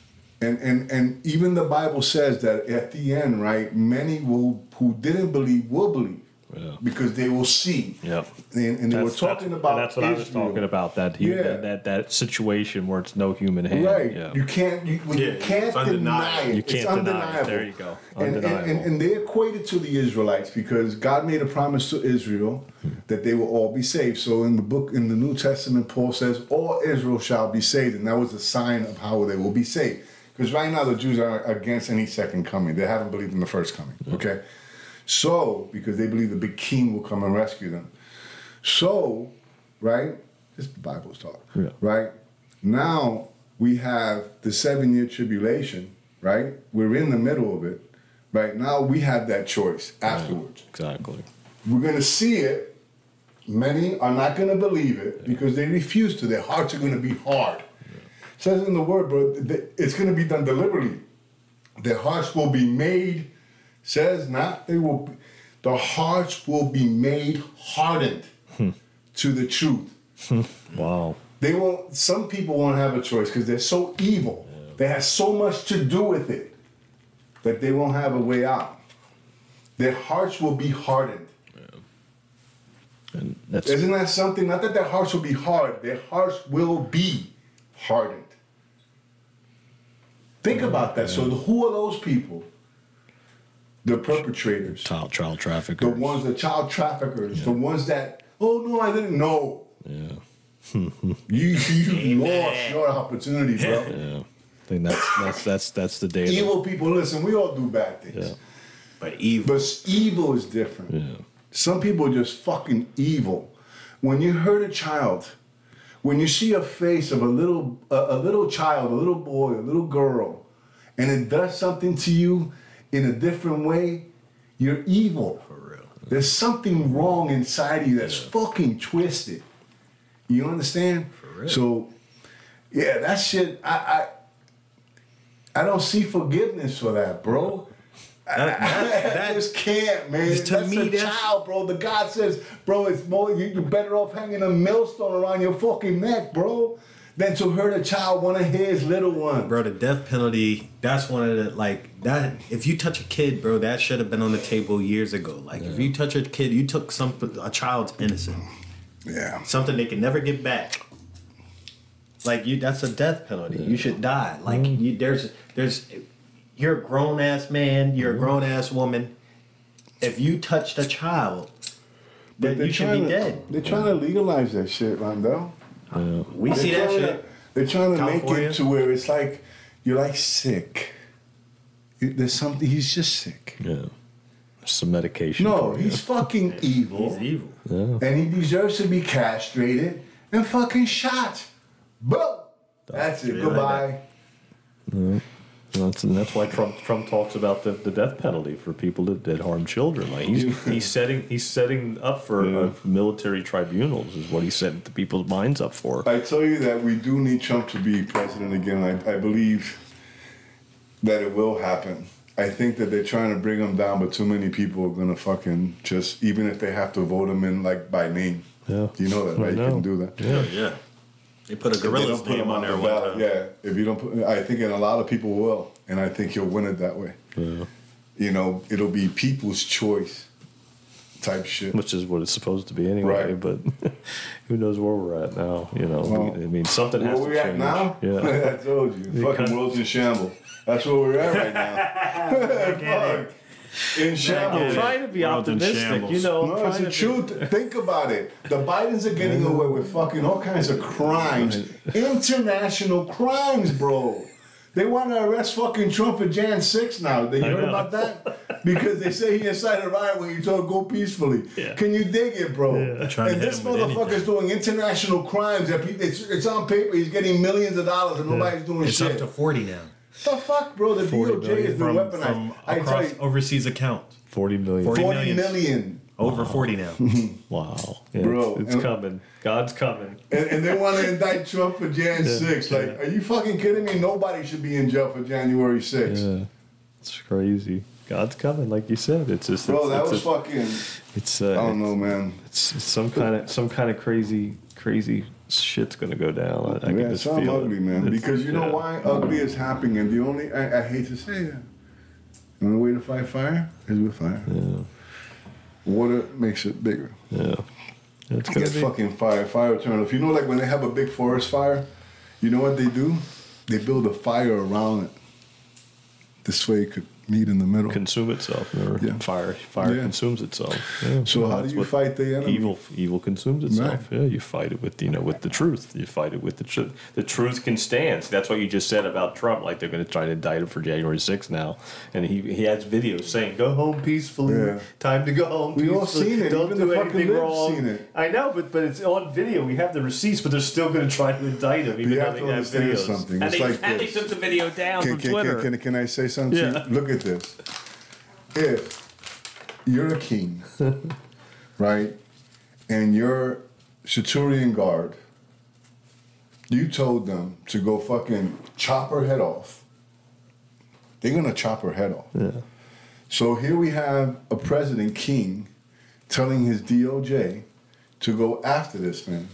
[SPEAKER 2] And, and, and even the Bible says that at the end, right, many will who didn't believe will believe
[SPEAKER 1] Yeah.
[SPEAKER 2] because they will see.
[SPEAKER 1] Yep.
[SPEAKER 2] And, and they were talking
[SPEAKER 1] that's-
[SPEAKER 2] about
[SPEAKER 1] that's what I was talking about. That, hu-
[SPEAKER 2] Yeah.
[SPEAKER 1] that that that situation where it's no human hand.
[SPEAKER 2] Right.
[SPEAKER 1] Yeah.
[SPEAKER 2] You can't you, well,
[SPEAKER 3] Yeah,
[SPEAKER 2] you can't
[SPEAKER 3] it's
[SPEAKER 2] deny it.
[SPEAKER 1] You
[SPEAKER 2] it's
[SPEAKER 1] can't deny it.
[SPEAKER 2] undeniable.
[SPEAKER 1] There you go.
[SPEAKER 2] And, and, and,
[SPEAKER 1] Undeniable.
[SPEAKER 2] and they equated to the Israelites because God made a promise to Israel that they will all be saved. So in the book in the New Testament, Paul says, All Israel shall be saved, and that was a sign of how they will be saved. Because right now the Jews are against any second coming. They haven't believed in the first coming. Okay? So, because they believe the big king will come and rescue them. So, right? This is the Bible's talk.
[SPEAKER 1] Yeah.
[SPEAKER 2] Right? Now we have the seven year tribulation, right? We're in the middle of it. Right? Now we have that choice afterwards.
[SPEAKER 1] exactly.
[SPEAKER 2] We're going to see it. Many are not going to believe it because they refuse to. Their hearts are going to be hard. It says in the word, bro, it's going to be done deliberately. Their hearts will be made, says not, they will, the hearts will be made hardened to the truth.
[SPEAKER 1] Wow.
[SPEAKER 2] They won't. Some people won't have a choice because they're so evil. They have so much to do with it that they won't have a way out. Their hearts will be hardened.
[SPEAKER 1] And that's
[SPEAKER 2] Isn't that something? Not that their hearts will be hard. Their hearts will be hardened. Think about that. So who are those people? The perpetrators.
[SPEAKER 1] child child traffickers.
[SPEAKER 2] The ones, the child traffickers. The ones that, oh no, I didn't know.
[SPEAKER 1] Yeah.
[SPEAKER 2] You you lost your opportunity, bro.
[SPEAKER 1] Yeah. I think that's that's that's that's the day.
[SPEAKER 2] Evil people, listen, we all do bad things.
[SPEAKER 1] Yeah.
[SPEAKER 3] But evil.
[SPEAKER 2] But evil is different.
[SPEAKER 1] Yeah.
[SPEAKER 2] Some people are just fucking evil. When you hurt a child, when you see a face of a little a, a little child, a little boy, a little girl, and it does something to you in a different way, you're evil.
[SPEAKER 3] For real.
[SPEAKER 2] There's something wrong inside of you that's fucking twisted. You understand?
[SPEAKER 3] For real.
[SPEAKER 2] So, yeah, that shit. I, I I don't see forgiveness for that, bro.
[SPEAKER 3] That, that,
[SPEAKER 2] I just can't, man.
[SPEAKER 3] to
[SPEAKER 2] That's
[SPEAKER 3] me,
[SPEAKER 2] a
[SPEAKER 3] that's-
[SPEAKER 2] child, bro. The God says, bro, it's more. You, you're better off hanging a millstone around your fucking neck, bro, than to hurt a child, one of his little ones.
[SPEAKER 3] bro, the death penalty, that's one of the, like, that, if you touch a kid, bro, that should have been on the table years ago. Like, if you touch a kid, you took some, a child's innocent.
[SPEAKER 2] Yeah.
[SPEAKER 3] Something they can never get back. Like, you, that's a death penalty. You should die. Like, mm-hmm. you, there's, there's, you're a grown ass man, you're a mm-hmm. grown ass woman. If you touched a child, then you should be
[SPEAKER 2] to,
[SPEAKER 3] dead.
[SPEAKER 2] They're trying to legalize that shit, Rondo.
[SPEAKER 3] We see
[SPEAKER 2] They're
[SPEAKER 3] that
[SPEAKER 2] trying to-
[SPEAKER 3] shit.
[SPEAKER 2] They're trying to make it to where it's like you're like sick. There's something. He's just sick.
[SPEAKER 1] Yeah. Some medication.
[SPEAKER 2] No,
[SPEAKER 1] for you.
[SPEAKER 2] he's fucking evil.
[SPEAKER 3] He's evil.
[SPEAKER 1] Yeah.
[SPEAKER 2] and he deserves to be castrated and fucking shot. Boom. That's it.
[SPEAKER 3] Yeah,
[SPEAKER 2] Goodbye.
[SPEAKER 1] That's, and that's why Trump Trump talks about the, the death penalty for people that, that harm children. Like he's he's setting he's setting up for
[SPEAKER 2] Yeah.
[SPEAKER 1] uh, military tribunals is what he's setting the people's minds up for.
[SPEAKER 2] I tell you that we do need Trump to be president again. I, I believe that it will happen. I think that they're trying to bring him down, but too many people are gonna fucking just even if they have to vote him in like by name.
[SPEAKER 1] Yeah.
[SPEAKER 2] You know that,
[SPEAKER 1] I
[SPEAKER 2] right? You can do that.
[SPEAKER 3] Yeah, yeah. They put a
[SPEAKER 2] If they
[SPEAKER 3] gorilla's
[SPEAKER 2] put
[SPEAKER 3] name
[SPEAKER 2] him
[SPEAKER 3] on there
[SPEAKER 2] the
[SPEAKER 3] one
[SPEAKER 2] ballot. Yeah, if you don't put, I think, and a lot of people will, and I think he'll win it that way.
[SPEAKER 1] Yeah.
[SPEAKER 2] You know, it'll be people's choice type shit.
[SPEAKER 1] Which is what it's supposed to be anyway,
[SPEAKER 2] Right.
[SPEAKER 1] but who knows where we're at now? You know,
[SPEAKER 2] Well,
[SPEAKER 1] I mean, something has
[SPEAKER 2] Where
[SPEAKER 1] to
[SPEAKER 2] we
[SPEAKER 1] change.
[SPEAKER 2] at now?
[SPEAKER 1] Yeah,
[SPEAKER 2] I told you,
[SPEAKER 1] The
[SPEAKER 2] fucking
[SPEAKER 1] con-
[SPEAKER 2] world's in shambles. That's where we're at right now. Fuck. In
[SPEAKER 1] I'm
[SPEAKER 2] shambles.
[SPEAKER 1] trying to be
[SPEAKER 3] World's in
[SPEAKER 1] optimistic. You know,
[SPEAKER 2] No, it's
[SPEAKER 1] trying
[SPEAKER 2] the
[SPEAKER 1] to
[SPEAKER 2] truth. Think about it. The Bidens are getting away with fucking all kinds of crimes, international crimes, bro. They want to arrest fucking Trump for Jan 6 now. Did you
[SPEAKER 1] I
[SPEAKER 2] heard
[SPEAKER 1] know.
[SPEAKER 2] about that? Because they say he incited a riot when you told go peacefully.
[SPEAKER 1] Yeah.
[SPEAKER 2] Can you dig it, bro?
[SPEAKER 3] Trying to
[SPEAKER 2] And this
[SPEAKER 3] him with
[SPEAKER 2] motherfucker's doing international crimes. That it's, it's on paper. He's getting millions of dollars and nobody's doing
[SPEAKER 3] It's
[SPEAKER 2] shit.
[SPEAKER 3] It's up to 40 now.
[SPEAKER 2] The fuck, bro? The
[SPEAKER 1] 40
[SPEAKER 2] DOJ has been
[SPEAKER 3] From,
[SPEAKER 2] weaponized.
[SPEAKER 3] from
[SPEAKER 2] I tell
[SPEAKER 3] across
[SPEAKER 2] you,
[SPEAKER 3] overseas account.
[SPEAKER 1] 40 million.
[SPEAKER 3] 40
[SPEAKER 2] 40
[SPEAKER 3] millions.
[SPEAKER 2] million.
[SPEAKER 3] Over 40 now.
[SPEAKER 1] Wow. Yeah,
[SPEAKER 2] Bro,
[SPEAKER 1] It's, it's
[SPEAKER 2] and-
[SPEAKER 1] coming. God's coming.
[SPEAKER 2] And, and they want to indict Trump for Jan 6. Like,
[SPEAKER 1] yeah.
[SPEAKER 2] are you fucking kidding me? Nobody should be in jail for January 6th.
[SPEAKER 1] Yeah. It's crazy. God's coming, like you said. It's just
[SPEAKER 2] Bro,
[SPEAKER 1] it's,
[SPEAKER 2] that
[SPEAKER 1] it's
[SPEAKER 2] was
[SPEAKER 1] a-
[SPEAKER 2] fucking.
[SPEAKER 1] It's
[SPEAKER 2] I
[SPEAKER 1] uh,
[SPEAKER 2] don't know, man.
[SPEAKER 1] It's, it's some kind of some kind of crazy crazy shit's gonna go down. I, I can
[SPEAKER 2] Yeah,
[SPEAKER 1] just
[SPEAKER 2] it's
[SPEAKER 1] feel
[SPEAKER 2] ugly,
[SPEAKER 1] it.
[SPEAKER 2] man.
[SPEAKER 1] It's-
[SPEAKER 2] Because you know why ugly is happening, and the only I, I hate to say it. The only way to fight fire is with fire.
[SPEAKER 1] Yeah,
[SPEAKER 2] Water makes it bigger.
[SPEAKER 1] yeah. It's gonna
[SPEAKER 2] get
[SPEAKER 1] be.
[SPEAKER 2] fucking fire, fire turn off. you know, like when they have a big forest fire, you know what they do? They build a fire around it. This way, it could meet in the middle.
[SPEAKER 1] consume itself. Or
[SPEAKER 2] Yeah.
[SPEAKER 1] Fire, fire
[SPEAKER 2] Yeah.
[SPEAKER 1] consumes itself. Yeah,
[SPEAKER 2] So how do you fight the enemy?
[SPEAKER 1] Evil, evil consumes itself.
[SPEAKER 2] Right.
[SPEAKER 1] Yeah, you fight it with you know with the truth. You fight it with the truth. The truth can stand. That's what you just said about Trump. Like they're going to try to indict him for January 6th now, and he he has videos saying, "Go home peacefully.
[SPEAKER 2] Yeah.
[SPEAKER 1] Time to go home."
[SPEAKER 2] We all seen it.
[SPEAKER 1] Don't
[SPEAKER 2] Even
[SPEAKER 1] do
[SPEAKER 2] the
[SPEAKER 1] anything wrong."
[SPEAKER 2] seen it.
[SPEAKER 1] I know, but but it's on video. We have the receipts, but they're still going to try to indict him, even
[SPEAKER 2] You
[SPEAKER 1] though
[SPEAKER 2] have
[SPEAKER 1] they
[SPEAKER 2] to
[SPEAKER 1] have
[SPEAKER 2] understand
[SPEAKER 1] videos.
[SPEAKER 2] something.
[SPEAKER 1] And
[SPEAKER 2] It's
[SPEAKER 1] they,
[SPEAKER 2] like
[SPEAKER 1] and they took the video down
[SPEAKER 2] Can,
[SPEAKER 1] from
[SPEAKER 2] can,
[SPEAKER 1] Twitter.
[SPEAKER 2] can, can, can I say something?
[SPEAKER 1] Yeah.
[SPEAKER 2] Look at this. If you're a king, right, and your Centurion guard, you told them to go fucking chop her head off. They're gonna chop her head off.
[SPEAKER 1] yeah.
[SPEAKER 2] So here we have a president king telling his DOJ to go after this man.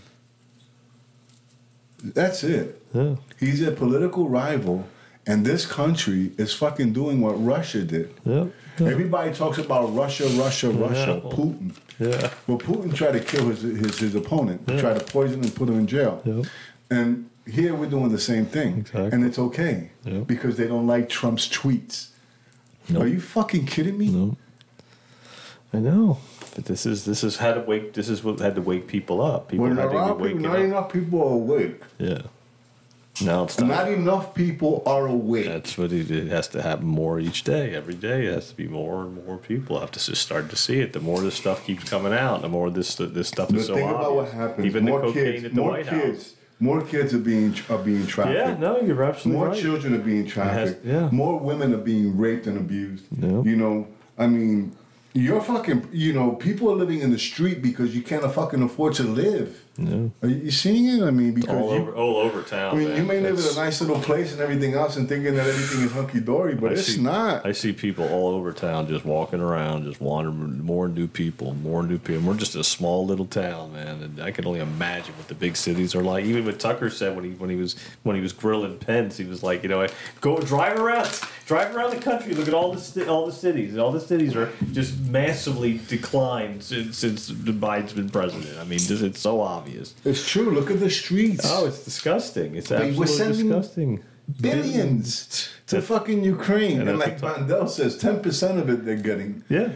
[SPEAKER 2] That's it.
[SPEAKER 1] Yeah.
[SPEAKER 2] He's a political rival, and this country is fucking doing what Russia did.
[SPEAKER 1] Yep.
[SPEAKER 2] Everybody talks about Russia, Russia, Russia,
[SPEAKER 1] Yeah.
[SPEAKER 2] Putin.
[SPEAKER 1] Yeah.
[SPEAKER 2] Well, Putin tried to kill his his, his opponent.
[SPEAKER 1] Yeah.
[SPEAKER 2] tried to poison him and put him in jail.
[SPEAKER 1] Yep.
[SPEAKER 2] And here we're doing the same thing,
[SPEAKER 1] Exactly.
[SPEAKER 2] and it's okay
[SPEAKER 1] Yep.
[SPEAKER 2] because they don't like Trump's tweets.
[SPEAKER 1] Nope.
[SPEAKER 2] Are you fucking kidding me?
[SPEAKER 1] No. I know. But this is this is how to wake this is what had to wake people up. People
[SPEAKER 2] When
[SPEAKER 1] had to
[SPEAKER 2] lot
[SPEAKER 1] be
[SPEAKER 2] of people, not
[SPEAKER 1] up.
[SPEAKER 2] enough people are awake.
[SPEAKER 1] Yeah. Now it's
[SPEAKER 2] Not
[SPEAKER 1] not.
[SPEAKER 2] enough people are awake.
[SPEAKER 1] That's what it, it has to happen more each day. Every day it has to be more and more people have to just start to see it. The more this stuff keeps coming out, the more this this stuff
[SPEAKER 2] But
[SPEAKER 1] is so
[SPEAKER 2] think
[SPEAKER 1] obvious.
[SPEAKER 2] about what happens.
[SPEAKER 1] Even
[SPEAKER 2] more
[SPEAKER 1] the cocaine
[SPEAKER 2] kids,
[SPEAKER 1] at the
[SPEAKER 2] more
[SPEAKER 1] White
[SPEAKER 2] kids,
[SPEAKER 1] House.
[SPEAKER 2] more kids are being are being trafficked.
[SPEAKER 1] Yeah, no, you're absolutely
[SPEAKER 2] More
[SPEAKER 1] right.
[SPEAKER 2] children are being trafficked.
[SPEAKER 1] yeah.
[SPEAKER 2] More women are being raped and abused.
[SPEAKER 1] Yeah.
[SPEAKER 2] You know, I mean, you're fucking. You know, people are living in the street because you can't fucking afford to live.
[SPEAKER 1] Yeah.
[SPEAKER 2] Are you seeing it? I mean, because
[SPEAKER 1] All
[SPEAKER 2] you,
[SPEAKER 1] over, all over town.
[SPEAKER 2] I mean,
[SPEAKER 1] man.
[SPEAKER 2] you may live in a nice little place and everything else, and thinking that everything is hunky dory, but
[SPEAKER 1] I
[SPEAKER 2] it's
[SPEAKER 1] see-
[SPEAKER 2] not.
[SPEAKER 1] I see people all over town just walking around, just wandering, more new people, more new people. We're just a small little town, man, and I can only imagine what the big cities are like. Even what Tucker said when he when he was when he was grilling Pence, he was like, you know, go drive around, drive around the country, look at all the all the cities. All the cities are just massively declined since, since Biden's been president. I mean, just, it's so obvious.
[SPEAKER 2] It's true. Look at the streets.
[SPEAKER 1] Oh, it's disgusting. It's
[SPEAKER 2] They were
[SPEAKER 1] absolutely
[SPEAKER 2] sending
[SPEAKER 1] disgusting.
[SPEAKER 2] billions to fucking Ukraine,
[SPEAKER 1] And
[SPEAKER 2] and, like
[SPEAKER 1] a-
[SPEAKER 2] Mandel says, ten percent of it they're getting.
[SPEAKER 1] Yeah.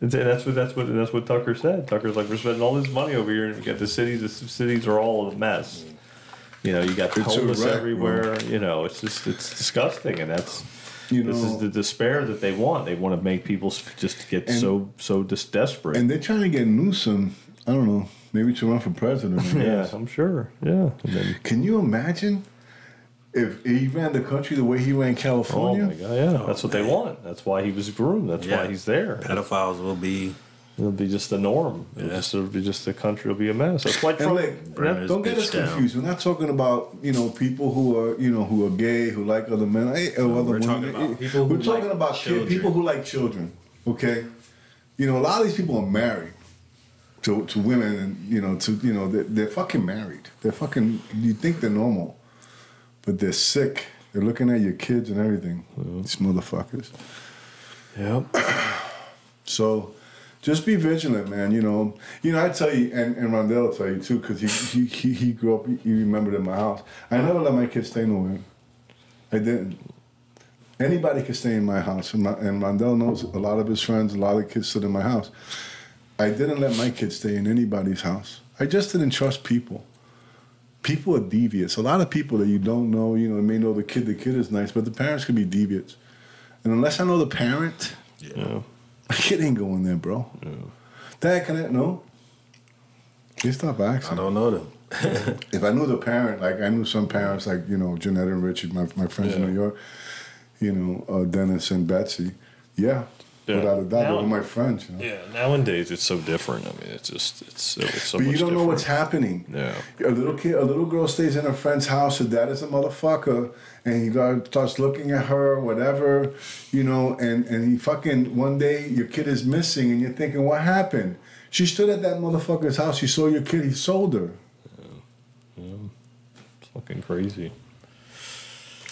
[SPEAKER 1] And that's what that's what that's what Tucker said. Tucker's like, we're spending all this money over here, and you got the cities. The cities are all a mess. You know, you got
[SPEAKER 2] It's a
[SPEAKER 1] homeless
[SPEAKER 2] wreck,
[SPEAKER 1] everywhere. You know, it's just it's disgusting, and that's
[SPEAKER 2] You
[SPEAKER 1] this
[SPEAKER 2] know,
[SPEAKER 1] is the despair that they want. They want to make people just get
[SPEAKER 2] And-
[SPEAKER 1] so so just desperate.
[SPEAKER 2] and they're trying to get Newsom. I don't know, maybe to run for president. I
[SPEAKER 1] yeah. I'm sure. Yeah.
[SPEAKER 2] Can you imagine if he ran the country the way he ran California?
[SPEAKER 1] oh
[SPEAKER 2] California?
[SPEAKER 1] my god, yeah, that's what they want. That's why he was groomed. That's
[SPEAKER 4] Yeah.
[SPEAKER 1] why he's there.
[SPEAKER 4] Pedophiles will be.
[SPEAKER 1] It'll be just the norm. It'll,
[SPEAKER 4] Yeah.
[SPEAKER 1] just, it'll be just the country will be a mess. That's why Trump.
[SPEAKER 2] like,
[SPEAKER 4] Burn
[SPEAKER 2] don't get us
[SPEAKER 4] bitch down.
[SPEAKER 2] confused. We're not talking about you know people who are you know who are gay, who like other men, eh, or other
[SPEAKER 4] we're talking about people who
[SPEAKER 2] We're talking
[SPEAKER 4] like
[SPEAKER 2] about kid,
[SPEAKER 4] children.
[SPEAKER 2] people who like children. Okay, you know a lot of these people are married to to women, and you know to you know they're, they're fucking married. They're fucking. You think they're normal, but they're sick. They're looking at your kids and everything. These motherfuckers.
[SPEAKER 1] Yep.
[SPEAKER 2] So just be vigilant, man. You know, you know. I tell you, and, and Rondell will tell you too, because he, he he he grew up. He remembered in my house. I never let my kids stay nowhere. I didn't. Anybody could stay in my house, and, my, and Rondell knows a lot of his friends. A lot of kids sit in my house. I didn't let my kids stay in anybody's house. I just didn't trust people. People are devious. A lot of people that you don't know, you know, may know the kid. The kid is nice, but the parents could be devious. And unless I know the parent,
[SPEAKER 1] Yeah.
[SPEAKER 2] my kid ain't going there, bro. Dad, can I? No. He stopped
[SPEAKER 4] I don't know them.
[SPEAKER 2] If I knew the parent, like I knew some parents, like you know Jeanette and Richard, my my friends in New York, you know uh, Dennis and Betsy, yeah,
[SPEAKER 1] Yeah.
[SPEAKER 2] without a doubt, they
[SPEAKER 1] Now-
[SPEAKER 2] were my friends. You know?
[SPEAKER 1] Yeah, nowadays it's so different. I mean, it's just it's so, it's so
[SPEAKER 2] but
[SPEAKER 1] much
[SPEAKER 2] you don't know what's happening.
[SPEAKER 1] Yeah.
[SPEAKER 2] A little kid, a little girl stays in her friend's house. Her dad is a motherfucker, and he got- starts looking at her, whatever, you know. And and he fucking one day your kid is missing, and you're thinking, what happened? She stood at that motherfucker's house. She saw your kid. He sold her.
[SPEAKER 1] It's fucking crazy.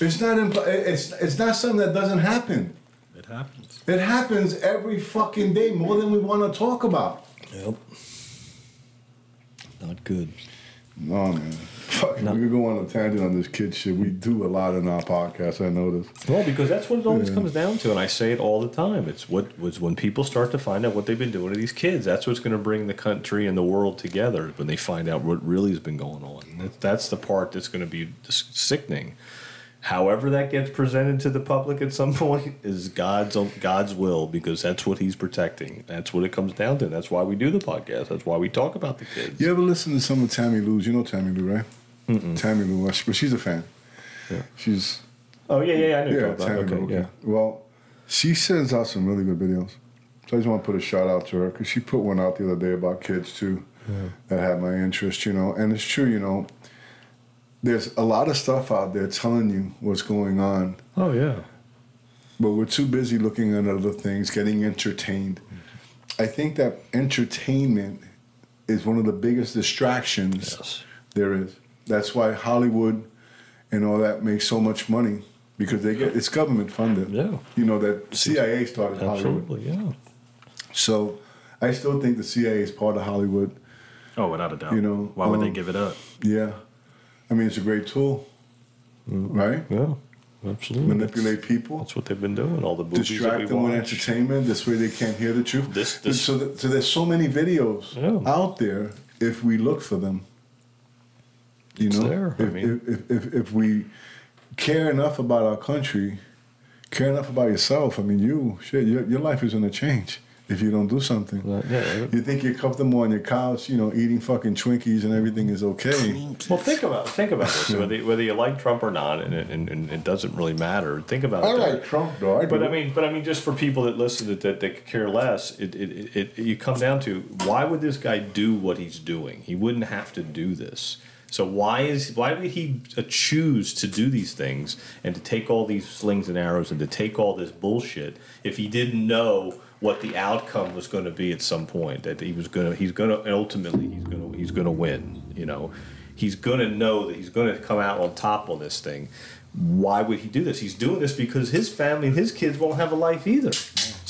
[SPEAKER 2] It's not. Imp- it's it's not something that doesn't happen.
[SPEAKER 4] It happens.
[SPEAKER 2] It happens every fucking day, more than we want to talk about.
[SPEAKER 1] Yep. Not good.
[SPEAKER 2] No man, fuck.
[SPEAKER 1] No.
[SPEAKER 2] We could go on a tangent on this kid shit. We do a lot in our podcast. I noticed.
[SPEAKER 1] Well, because that's what it always
[SPEAKER 2] Yeah.
[SPEAKER 1] comes down to, and I say it all the time. It's what was when people start to find out what they've been doing to these kids. That's what's going to bring the country and the world together when they find out what really has been going on. And That's the part that's going to be sickening. However, that gets presented to the public at some point is God's God's will because that's what He's protecting. That's what it comes down to. That's why we do the podcast. That's why we talk about the kids.
[SPEAKER 2] You ever listen to some of Tammy Lou's? You know Tammy Lou, right? Tammy Lou, but she's a fan.
[SPEAKER 1] Yeah.
[SPEAKER 2] She's
[SPEAKER 1] Oh yeah, yeah, I know.
[SPEAKER 2] yeah, Tammy
[SPEAKER 1] about.
[SPEAKER 2] Lou.
[SPEAKER 1] Okay,
[SPEAKER 2] Okay.
[SPEAKER 1] yeah.
[SPEAKER 2] Well, she sends out some really good videos. So I just want to put a shout out to her because she put one out the other day about kids too that had my interest, you know. And it's true, you know. There's a lot of stuff out there telling you what's going on,
[SPEAKER 1] Oh yeah.
[SPEAKER 2] but we're too busy looking at other things, getting entertained. I think that entertainment is one of the biggest distractions
[SPEAKER 1] Yes.
[SPEAKER 2] there is. that's why Hollywood and all that makes so much money because they get it's government funded.
[SPEAKER 1] Yeah.
[SPEAKER 2] You know that CIA started Hollywood.
[SPEAKER 1] Absolutely, yeah.
[SPEAKER 2] So I still think the CIA is part of Hollywood.
[SPEAKER 4] Oh, without a doubt.
[SPEAKER 2] You know,
[SPEAKER 4] why would they
[SPEAKER 2] um,
[SPEAKER 4] give it up?
[SPEAKER 2] Yeah. I mean, it's a great tool, mm-hmm. right?
[SPEAKER 1] Yeah, absolutely.
[SPEAKER 2] Manipulate people,
[SPEAKER 1] That's what they've been doing. All the movies that we
[SPEAKER 2] distract them with entertainment. This way they can't hear the truth.
[SPEAKER 1] This- this-
[SPEAKER 2] so, so there's so many videos
[SPEAKER 1] Yeah.
[SPEAKER 2] out there if we look for them. You
[SPEAKER 1] It's
[SPEAKER 2] know,
[SPEAKER 1] there, I
[SPEAKER 2] If,
[SPEAKER 1] mean-
[SPEAKER 2] if, if, if we care enough about our country, care enough about yourself, I mean, you, shit, your, your life is going to change if you don't do something.
[SPEAKER 1] Well, yeah.
[SPEAKER 2] You think you're comfortable on your couch, you know, eating fucking Twinkies and everything is okay.
[SPEAKER 1] Well, think about think about this. Whether, whether you like Trump or not, and, it- and, and it doesn't really matter. Think about
[SPEAKER 2] I
[SPEAKER 1] it.
[SPEAKER 2] like Trump though. I
[SPEAKER 1] But
[SPEAKER 2] do.
[SPEAKER 1] I mean, but I mean, just for people that listen that that, that could care less, it, it, it, it you come down to why would this guy do what he's doing? He wouldn't have to do this. So why is why would he uh, choose to do these things and to take all these slings and arrows and to take all this bullshit if he didn't know what the outcome was going to be at some point that he was going to he's going to ultimately he's going to he's going to win, you know. He's going to know that he's going to come out on top on this thing. Why would he do this? He's doing this because his family and his kids won't have a life either.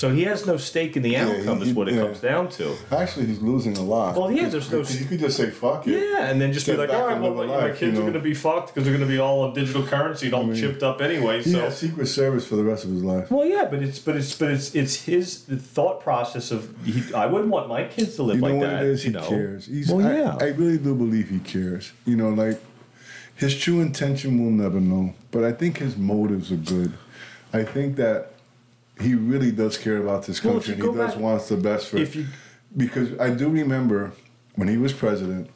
[SPEAKER 1] So he has no stake in the
[SPEAKER 2] Yeah,
[SPEAKER 1] outcome,
[SPEAKER 2] he-
[SPEAKER 1] is what it
[SPEAKER 2] yeah.
[SPEAKER 1] comes down to.
[SPEAKER 2] Actually, he's losing a lot.
[SPEAKER 1] Well, yeah, there's no- stake.
[SPEAKER 2] You could just say fuck it.
[SPEAKER 1] Yeah, and then just be like, all right, well,
[SPEAKER 2] live a
[SPEAKER 1] my, my kids
[SPEAKER 2] you
[SPEAKER 1] are going to be fucked because they're going to be all on digital currency and all
[SPEAKER 2] mean,
[SPEAKER 1] chipped up anyway.
[SPEAKER 2] He
[SPEAKER 1] So,
[SPEAKER 2] Secret Service for the rest of his life.
[SPEAKER 1] well, yeah, but it's but it's but it's it's his thought process of he, I wouldn't want my kids to live
[SPEAKER 2] You know
[SPEAKER 1] like
[SPEAKER 2] what
[SPEAKER 1] that.
[SPEAKER 2] it is?
[SPEAKER 1] you
[SPEAKER 2] He
[SPEAKER 1] know?
[SPEAKER 2] cares. He's,
[SPEAKER 1] well,
[SPEAKER 2] I,
[SPEAKER 1] yeah,
[SPEAKER 2] I really do believe he cares. You know, like his true intention we'll never know, but I think his motives are good. I think that he really does care about this country
[SPEAKER 1] you
[SPEAKER 2] and he does
[SPEAKER 1] back-
[SPEAKER 2] wants the best for
[SPEAKER 1] if you
[SPEAKER 2] because I do remember when he was president,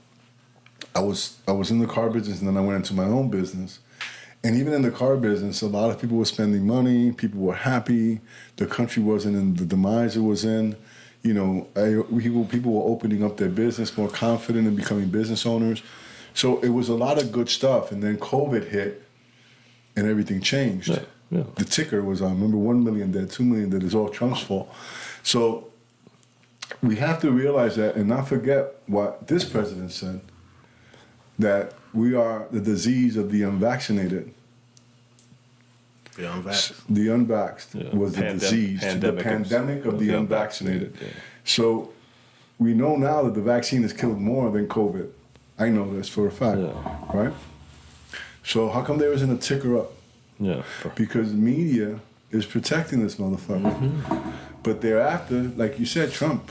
[SPEAKER 2] I was I was in the car business and then I went into my own business. And even in the car business, a lot of people were spending money. People were happy. The country wasn't in the demise it was in. You know, I, people people were opening up their business, more confident in becoming business owners. So it was a lot of good stuff. And then COVID hit, and everything changed.
[SPEAKER 1] Yeah, yeah.
[SPEAKER 2] The ticker was, I remember, one million dead, two million dead. It's all Trump's fault. So we have to realize that and not forget what this president said that we are the disease of the unvaccinated.
[SPEAKER 4] Beyond that.
[SPEAKER 2] The unvaxxed
[SPEAKER 1] Yeah.
[SPEAKER 2] was the
[SPEAKER 1] Pandem-
[SPEAKER 2] disease,
[SPEAKER 1] pandemic
[SPEAKER 2] the pandemic of,
[SPEAKER 1] of
[SPEAKER 2] the
[SPEAKER 1] the
[SPEAKER 2] unvaccinated.
[SPEAKER 1] unvaccinated, yeah.
[SPEAKER 2] So we know now that the vaccine has killed more than COVID. I know this for a fact,
[SPEAKER 1] Yeah.
[SPEAKER 2] right? So how come there isn't a ticker up?
[SPEAKER 1] Yeah.
[SPEAKER 2] because media is protecting this motherfucker. Mm-hmm. But thereafter, like you said, Trump.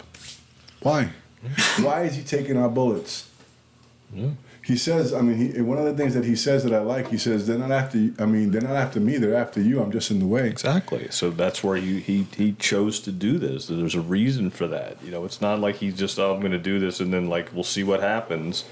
[SPEAKER 2] Why? Why is he taking our bullets?
[SPEAKER 1] Yeah.
[SPEAKER 2] He says, I mean, he, one of the things that he says that I like, he says, they're not after. you- I mean, they're not after me. They're after you. I'm just in the way.
[SPEAKER 1] Exactly. So that's where you, he he chose to do this. There's a reason for that. You know, it's not like he's just oh, I'm going to do this and then like we'll see what happens.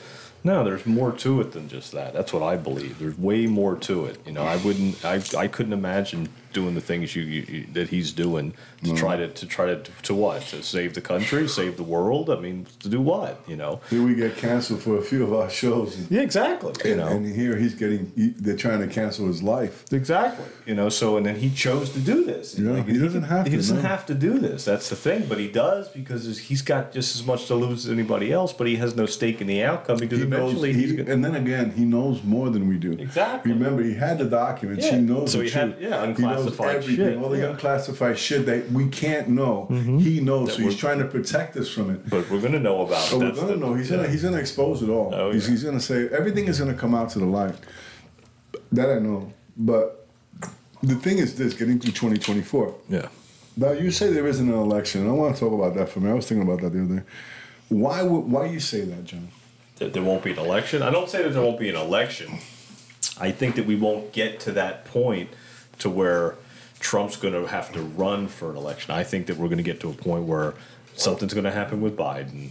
[SPEAKER 1] No, there's more to it than just that. That's what I believe. There's way more to it. You know, I wouldn't, I, I couldn't imagine doing the things you, you, that he's doing to mm. try to to try to to what to save the country, save the world. I mean, to do what? You know.
[SPEAKER 2] Here we get canceled for a few of our shows. And,
[SPEAKER 1] Yeah, exactly. You know.
[SPEAKER 2] and here he's getting, he, they're trying to cancel his life.
[SPEAKER 1] Exactly. You know, so and then he chose to do this.
[SPEAKER 2] Yeah, he doesn't have
[SPEAKER 1] He
[SPEAKER 2] to,
[SPEAKER 1] doesn't
[SPEAKER 2] no.
[SPEAKER 1] have to do this. That's the thing, but he does because he's got just as much to lose as anybody else. But he has no stake in the outcome because
[SPEAKER 2] He knows,
[SPEAKER 1] eventually
[SPEAKER 2] he,
[SPEAKER 1] he's going.
[SPEAKER 2] and then again, he knows more than we do.
[SPEAKER 1] Exactly.
[SPEAKER 2] Remember, he had the documents.
[SPEAKER 1] Yeah.
[SPEAKER 2] He knows
[SPEAKER 1] So
[SPEAKER 2] the
[SPEAKER 1] he
[SPEAKER 2] truth.
[SPEAKER 1] had- yeah,
[SPEAKER 2] he knows
[SPEAKER 1] unclassified
[SPEAKER 2] everything.
[SPEAKER 1] shit,
[SPEAKER 2] All the
[SPEAKER 1] yeah.
[SPEAKER 2] unclassified shit that we can't know. Mm-hmm. He knows.
[SPEAKER 1] That
[SPEAKER 2] So he's trying to protect us from it.
[SPEAKER 1] But we're going to know about it.
[SPEAKER 2] Oh, we're gonna
[SPEAKER 1] the-
[SPEAKER 2] know. He's
[SPEAKER 1] yeah.
[SPEAKER 2] gonna he's gonna expose it all.
[SPEAKER 1] Oh,
[SPEAKER 2] he's,
[SPEAKER 1] yeah.
[SPEAKER 2] he's gonna say everything is gonna come out to the light. That I know. But the thing is this: getting through 2024.
[SPEAKER 1] Yeah.
[SPEAKER 2] Now you say there isn't an election. I want to talk about that for me. I was thinking about that the other day. Why would why you say that, John?
[SPEAKER 1] That there won't be an election. I don't say that there won't be an election. I think that we won't get to that point to where Trump's going to have to run for an election. I think that we're going to get to a point where something's going to happen with Biden.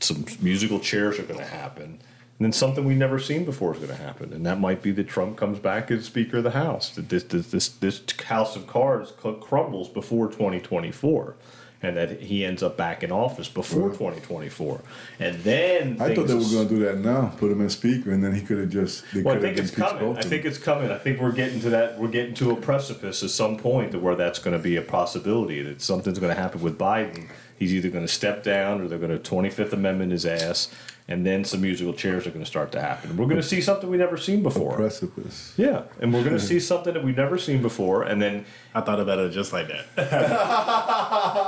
[SPEAKER 1] Some musical chairs are going to happen. And then something we've never seen before is going to happen, and that might be that Trump comes back as Speaker of the House. That this this this, this house of cards crumbles before 2024, and that he ends up back in office before 2024. And then
[SPEAKER 2] I thought they were going to do that now, put him in speaker, and then he could have just.
[SPEAKER 1] Well, I think it's coming. I think it's coming. I think we're getting to that. We're getting to a precipice at some point to where that's going to be a possibility. That something's going to happen with Biden. He's either going to step down or they're going to 25th Amendment his ass, and then some musical chairs are going to start to happen. We're going to see something we've never seen before.
[SPEAKER 2] precipice.
[SPEAKER 1] Yeah, and we're going to see something that we've never seen before, and then
[SPEAKER 3] I thought about it just like that.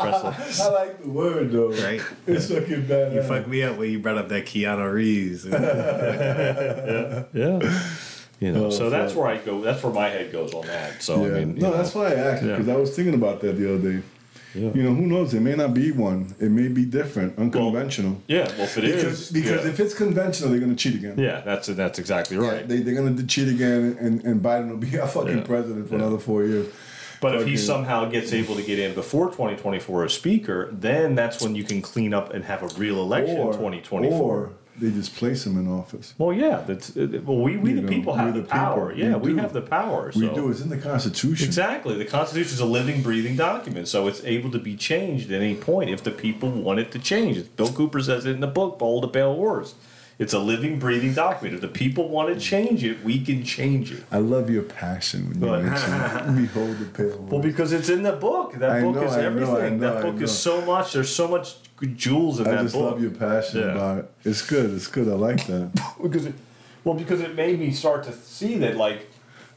[SPEAKER 1] precipice.
[SPEAKER 2] I like the word though.
[SPEAKER 3] Right.
[SPEAKER 2] It's fucking bad.
[SPEAKER 3] You fucked me up when you brought up that Keanu Reeves.
[SPEAKER 1] yeah. Yeah. You know,
[SPEAKER 2] Oh,
[SPEAKER 1] so that's
[SPEAKER 2] fuck.
[SPEAKER 1] where I go. That's where my head goes on that. So
[SPEAKER 2] Yeah.
[SPEAKER 1] I mean,
[SPEAKER 2] no,
[SPEAKER 1] know.
[SPEAKER 2] that's why I asked
[SPEAKER 1] Yeah.
[SPEAKER 2] because I was thinking about that the other day.
[SPEAKER 1] Yeah.
[SPEAKER 2] You know, who knows? It may not be one. It may be different, unconventional.
[SPEAKER 1] yeah. Well, if it is,
[SPEAKER 2] because because
[SPEAKER 1] yeah.
[SPEAKER 2] if it's conventional, they're going to cheat again.
[SPEAKER 1] yeah, that's that's exactly
[SPEAKER 2] Yeah,
[SPEAKER 1] right.
[SPEAKER 2] they, they're going to cheat again, and, and Biden will be our fucking
[SPEAKER 1] Yeah.
[SPEAKER 2] president for
[SPEAKER 1] Yeah.
[SPEAKER 2] another four years.
[SPEAKER 1] But if he somehow gets able to get in before 2024 as speaker, then that's when you can clean up and have a real election in 2024.
[SPEAKER 2] Or they just place him in office.
[SPEAKER 1] well, yeah, that's uh, well, we, we
[SPEAKER 2] You
[SPEAKER 1] the
[SPEAKER 2] know,
[SPEAKER 1] people have the,
[SPEAKER 2] the
[SPEAKER 1] power.
[SPEAKER 2] people.
[SPEAKER 1] Yeah,
[SPEAKER 2] We
[SPEAKER 1] we, have the power.
[SPEAKER 2] We do. It's in the Constitution.
[SPEAKER 1] Exactly. The Constitution is a living, breathing document, so it's able to be changed at any point if the people want it to change. Bill Cooper says it in the book, Behold a Pale Horse. It's a living, breathing document. If the people want to change it, we can change it.
[SPEAKER 2] I love your passion when you
[SPEAKER 1] But-
[SPEAKER 2] mention Behold the Pale
[SPEAKER 1] Well, because it's in the book. That
[SPEAKER 2] I
[SPEAKER 1] book
[SPEAKER 2] know,
[SPEAKER 1] is
[SPEAKER 2] I know, I
[SPEAKER 1] everything.
[SPEAKER 2] know,
[SPEAKER 1] that book is so much. There's so much jewels in
[SPEAKER 2] I
[SPEAKER 1] that
[SPEAKER 2] just love your passion
[SPEAKER 1] Yeah.
[SPEAKER 2] about it. It's good. It's good. I like that.
[SPEAKER 1] because it, well, because it made me start to see that, like,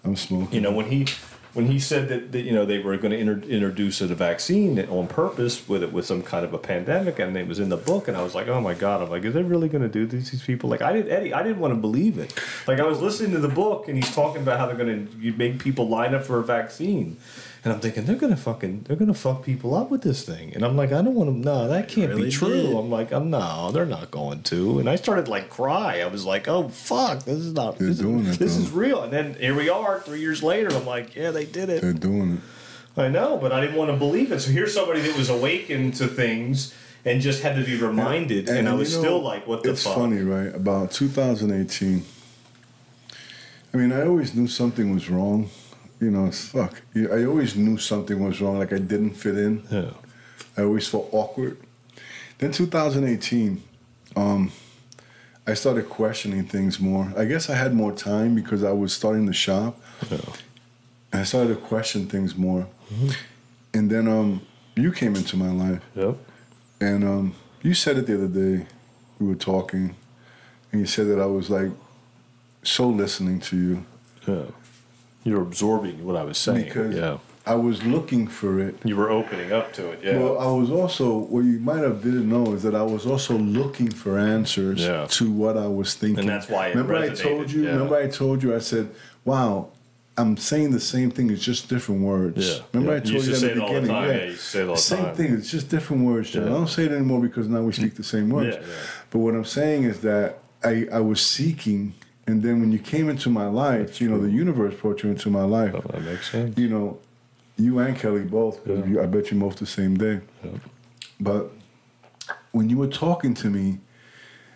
[SPEAKER 2] I'm smoking.
[SPEAKER 1] you know, when he when he said that, that you know they were going to inter- introduce a vaccine on purpose with it with some kind of a pandemic, and it was in the book, and I was like, oh my god, I'm like, is they really going to do these these people? Like, I didn't, Eddie, I didn't want to believe it. Like, I was listening to the book, and he's talking about how they're going to make people line up for a vaccine. And I'm thinking they're gonna fucking they're gonna fuck people up with this thing, and I'm like I don't want to. No, that can't
[SPEAKER 3] really
[SPEAKER 1] be true.
[SPEAKER 3] did.
[SPEAKER 1] I'm like I'm no, they're not going to. And I started like cry. I was like, oh fuck, this is not.
[SPEAKER 2] They're
[SPEAKER 1] This,
[SPEAKER 2] doing
[SPEAKER 1] is,
[SPEAKER 2] it,
[SPEAKER 1] this
[SPEAKER 2] though.
[SPEAKER 1] is real. And then here we are, three years later. I'm like, yeah, they did it.
[SPEAKER 2] They're doing it.
[SPEAKER 1] I know, but I didn't want to believe it. So here's somebody that was awakened to things and just had to be reminded, and, I was
[SPEAKER 2] know,
[SPEAKER 1] still like, what the
[SPEAKER 2] it's
[SPEAKER 1] fuck?
[SPEAKER 2] It's funny, right? About 2018. I mean, I always knew something was wrong. You know, it's fuck. I always knew something was wrong. Like I didn't fit in.
[SPEAKER 1] Yeah.
[SPEAKER 2] I always felt awkward. Then 2018, um, I started questioning things more. I guess I had more time because I was starting the shop.
[SPEAKER 1] Yeah.
[SPEAKER 2] I started to question things more. And then um, you came into my life.
[SPEAKER 1] Yep.
[SPEAKER 2] And um, you said it the other day. We were talking, and you said that I was like so listening to you
[SPEAKER 1] Yeah. You're absorbing what I was saying.
[SPEAKER 2] because
[SPEAKER 1] yeah.
[SPEAKER 2] I was looking for it.
[SPEAKER 1] You were opening up to it. Yeah.
[SPEAKER 2] Well, I was also what you might have didn't know is that I was also looking for answers
[SPEAKER 1] Yeah.
[SPEAKER 2] to what I was thinking.
[SPEAKER 1] And that's why it
[SPEAKER 2] remember I told you.
[SPEAKER 1] yeah.
[SPEAKER 2] Remember I told you. I said, "Wow." I'm saying the same thing, it's just different words.
[SPEAKER 1] Yeah,
[SPEAKER 2] Remember. I told
[SPEAKER 1] You
[SPEAKER 2] you,
[SPEAKER 1] say
[SPEAKER 2] the
[SPEAKER 1] all the
[SPEAKER 2] beginning.
[SPEAKER 1] time.
[SPEAKER 2] Yeah.
[SPEAKER 1] You say it all the
[SPEAKER 2] same
[SPEAKER 1] time.
[SPEAKER 2] thing. It's just different words, John. I don't say it anymore because now we speak the same words. But what I'm saying is that I, I was seeking, and then when you came into my life, you know, the universe brought you into my life.
[SPEAKER 1] Oh, that makes sense.
[SPEAKER 2] You know, you and Kelly both, 'cause
[SPEAKER 1] Yeah.
[SPEAKER 2] you, I bet you moved the same day.
[SPEAKER 1] Yeah.
[SPEAKER 2] But when you were talking to me,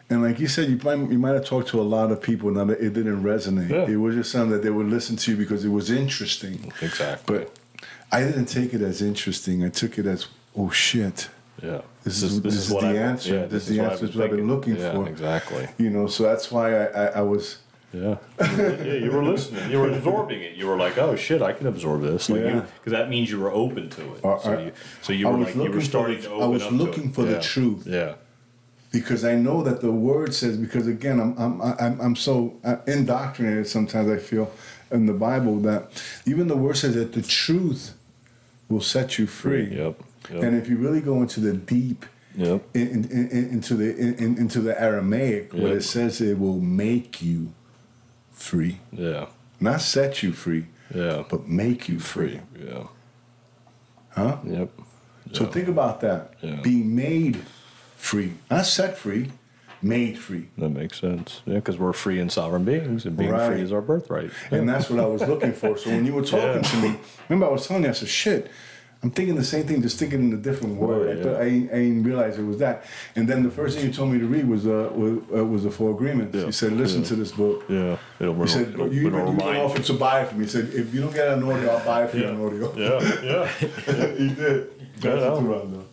[SPEAKER 2] and like you said, you might, you might have talked to a lot of people, and that it didn't resonate.
[SPEAKER 1] Yeah.
[SPEAKER 2] It was just something that they would listen to you because it was interesting.
[SPEAKER 1] Exactly.
[SPEAKER 2] But I didn't take it as interesting. I took it as, oh shit.
[SPEAKER 1] Yeah.
[SPEAKER 2] This is- this is the
[SPEAKER 1] I've-
[SPEAKER 2] answer.
[SPEAKER 1] Yeah,
[SPEAKER 2] This is
[SPEAKER 1] is
[SPEAKER 2] the answer. This is what I've been looking
[SPEAKER 1] yeah,
[SPEAKER 2] for.
[SPEAKER 1] Exactly.
[SPEAKER 2] You know, so that's why I, I, I was.
[SPEAKER 1] Yeah. yeah, you were listening. You were absorbing it. You were like, "Oh shit, I can absorb this." Like
[SPEAKER 2] Yeah.
[SPEAKER 1] because that means you were open to it.
[SPEAKER 2] Uh,
[SPEAKER 1] so you, so you were like, you were
[SPEAKER 2] looking for
[SPEAKER 1] starting
[SPEAKER 2] the-
[SPEAKER 1] to
[SPEAKER 2] I was
[SPEAKER 1] up to
[SPEAKER 2] looking
[SPEAKER 1] it.
[SPEAKER 2] for the
[SPEAKER 1] Yeah.
[SPEAKER 2] truth.
[SPEAKER 1] Yeah.
[SPEAKER 2] because I know that the word says. Because again, I'm I'm I'm, I'm so uh, indoctrinated. Sometimes I feel in the Bible that even the word says that the truth will set you free.
[SPEAKER 1] Yep. Yep.
[SPEAKER 2] And if you really go into the deep,
[SPEAKER 1] Yep.
[SPEAKER 2] in, in, in, into the in, in- into the Aramaic, what
[SPEAKER 1] Yep.
[SPEAKER 2] it says, it will make you free,
[SPEAKER 1] Yeah.
[SPEAKER 2] not set you free,
[SPEAKER 1] Yeah.
[SPEAKER 2] but make you free.
[SPEAKER 1] Yeah.
[SPEAKER 2] Huh?
[SPEAKER 1] Yep.
[SPEAKER 2] So
[SPEAKER 1] Yeah.
[SPEAKER 2] think about that.
[SPEAKER 1] Yeah.
[SPEAKER 2] Being made free, not set free, made free.
[SPEAKER 1] That makes sense. Yeah, because we're free and sovereign beings, and being
[SPEAKER 2] Right.
[SPEAKER 1] free is our birthright.
[SPEAKER 2] And that's what I was looking for. So when you were talking
[SPEAKER 1] Yeah.
[SPEAKER 2] to me, remember I was telling you, I said, shit, I'm thinking the same thing, just thinking in a different word.
[SPEAKER 1] Right,
[SPEAKER 2] I, thought, I, I didn't realize it was that. And then the first thing you told me to read was uh, was, uh, was the Four Agreements.
[SPEAKER 1] Yeah.
[SPEAKER 2] You said, listen
[SPEAKER 1] Yeah.
[SPEAKER 2] to this book.
[SPEAKER 1] Yeah. It'll,
[SPEAKER 2] You said,
[SPEAKER 1] it'll,
[SPEAKER 2] you, even, you even offered to buy it for me. He said, if you don't get an audio, I'll buy it for you
[SPEAKER 1] Yeah.
[SPEAKER 2] an audio.
[SPEAKER 1] Yeah. Yeah.
[SPEAKER 2] he did. That's
[SPEAKER 1] Yeah.
[SPEAKER 2] it, Rondo.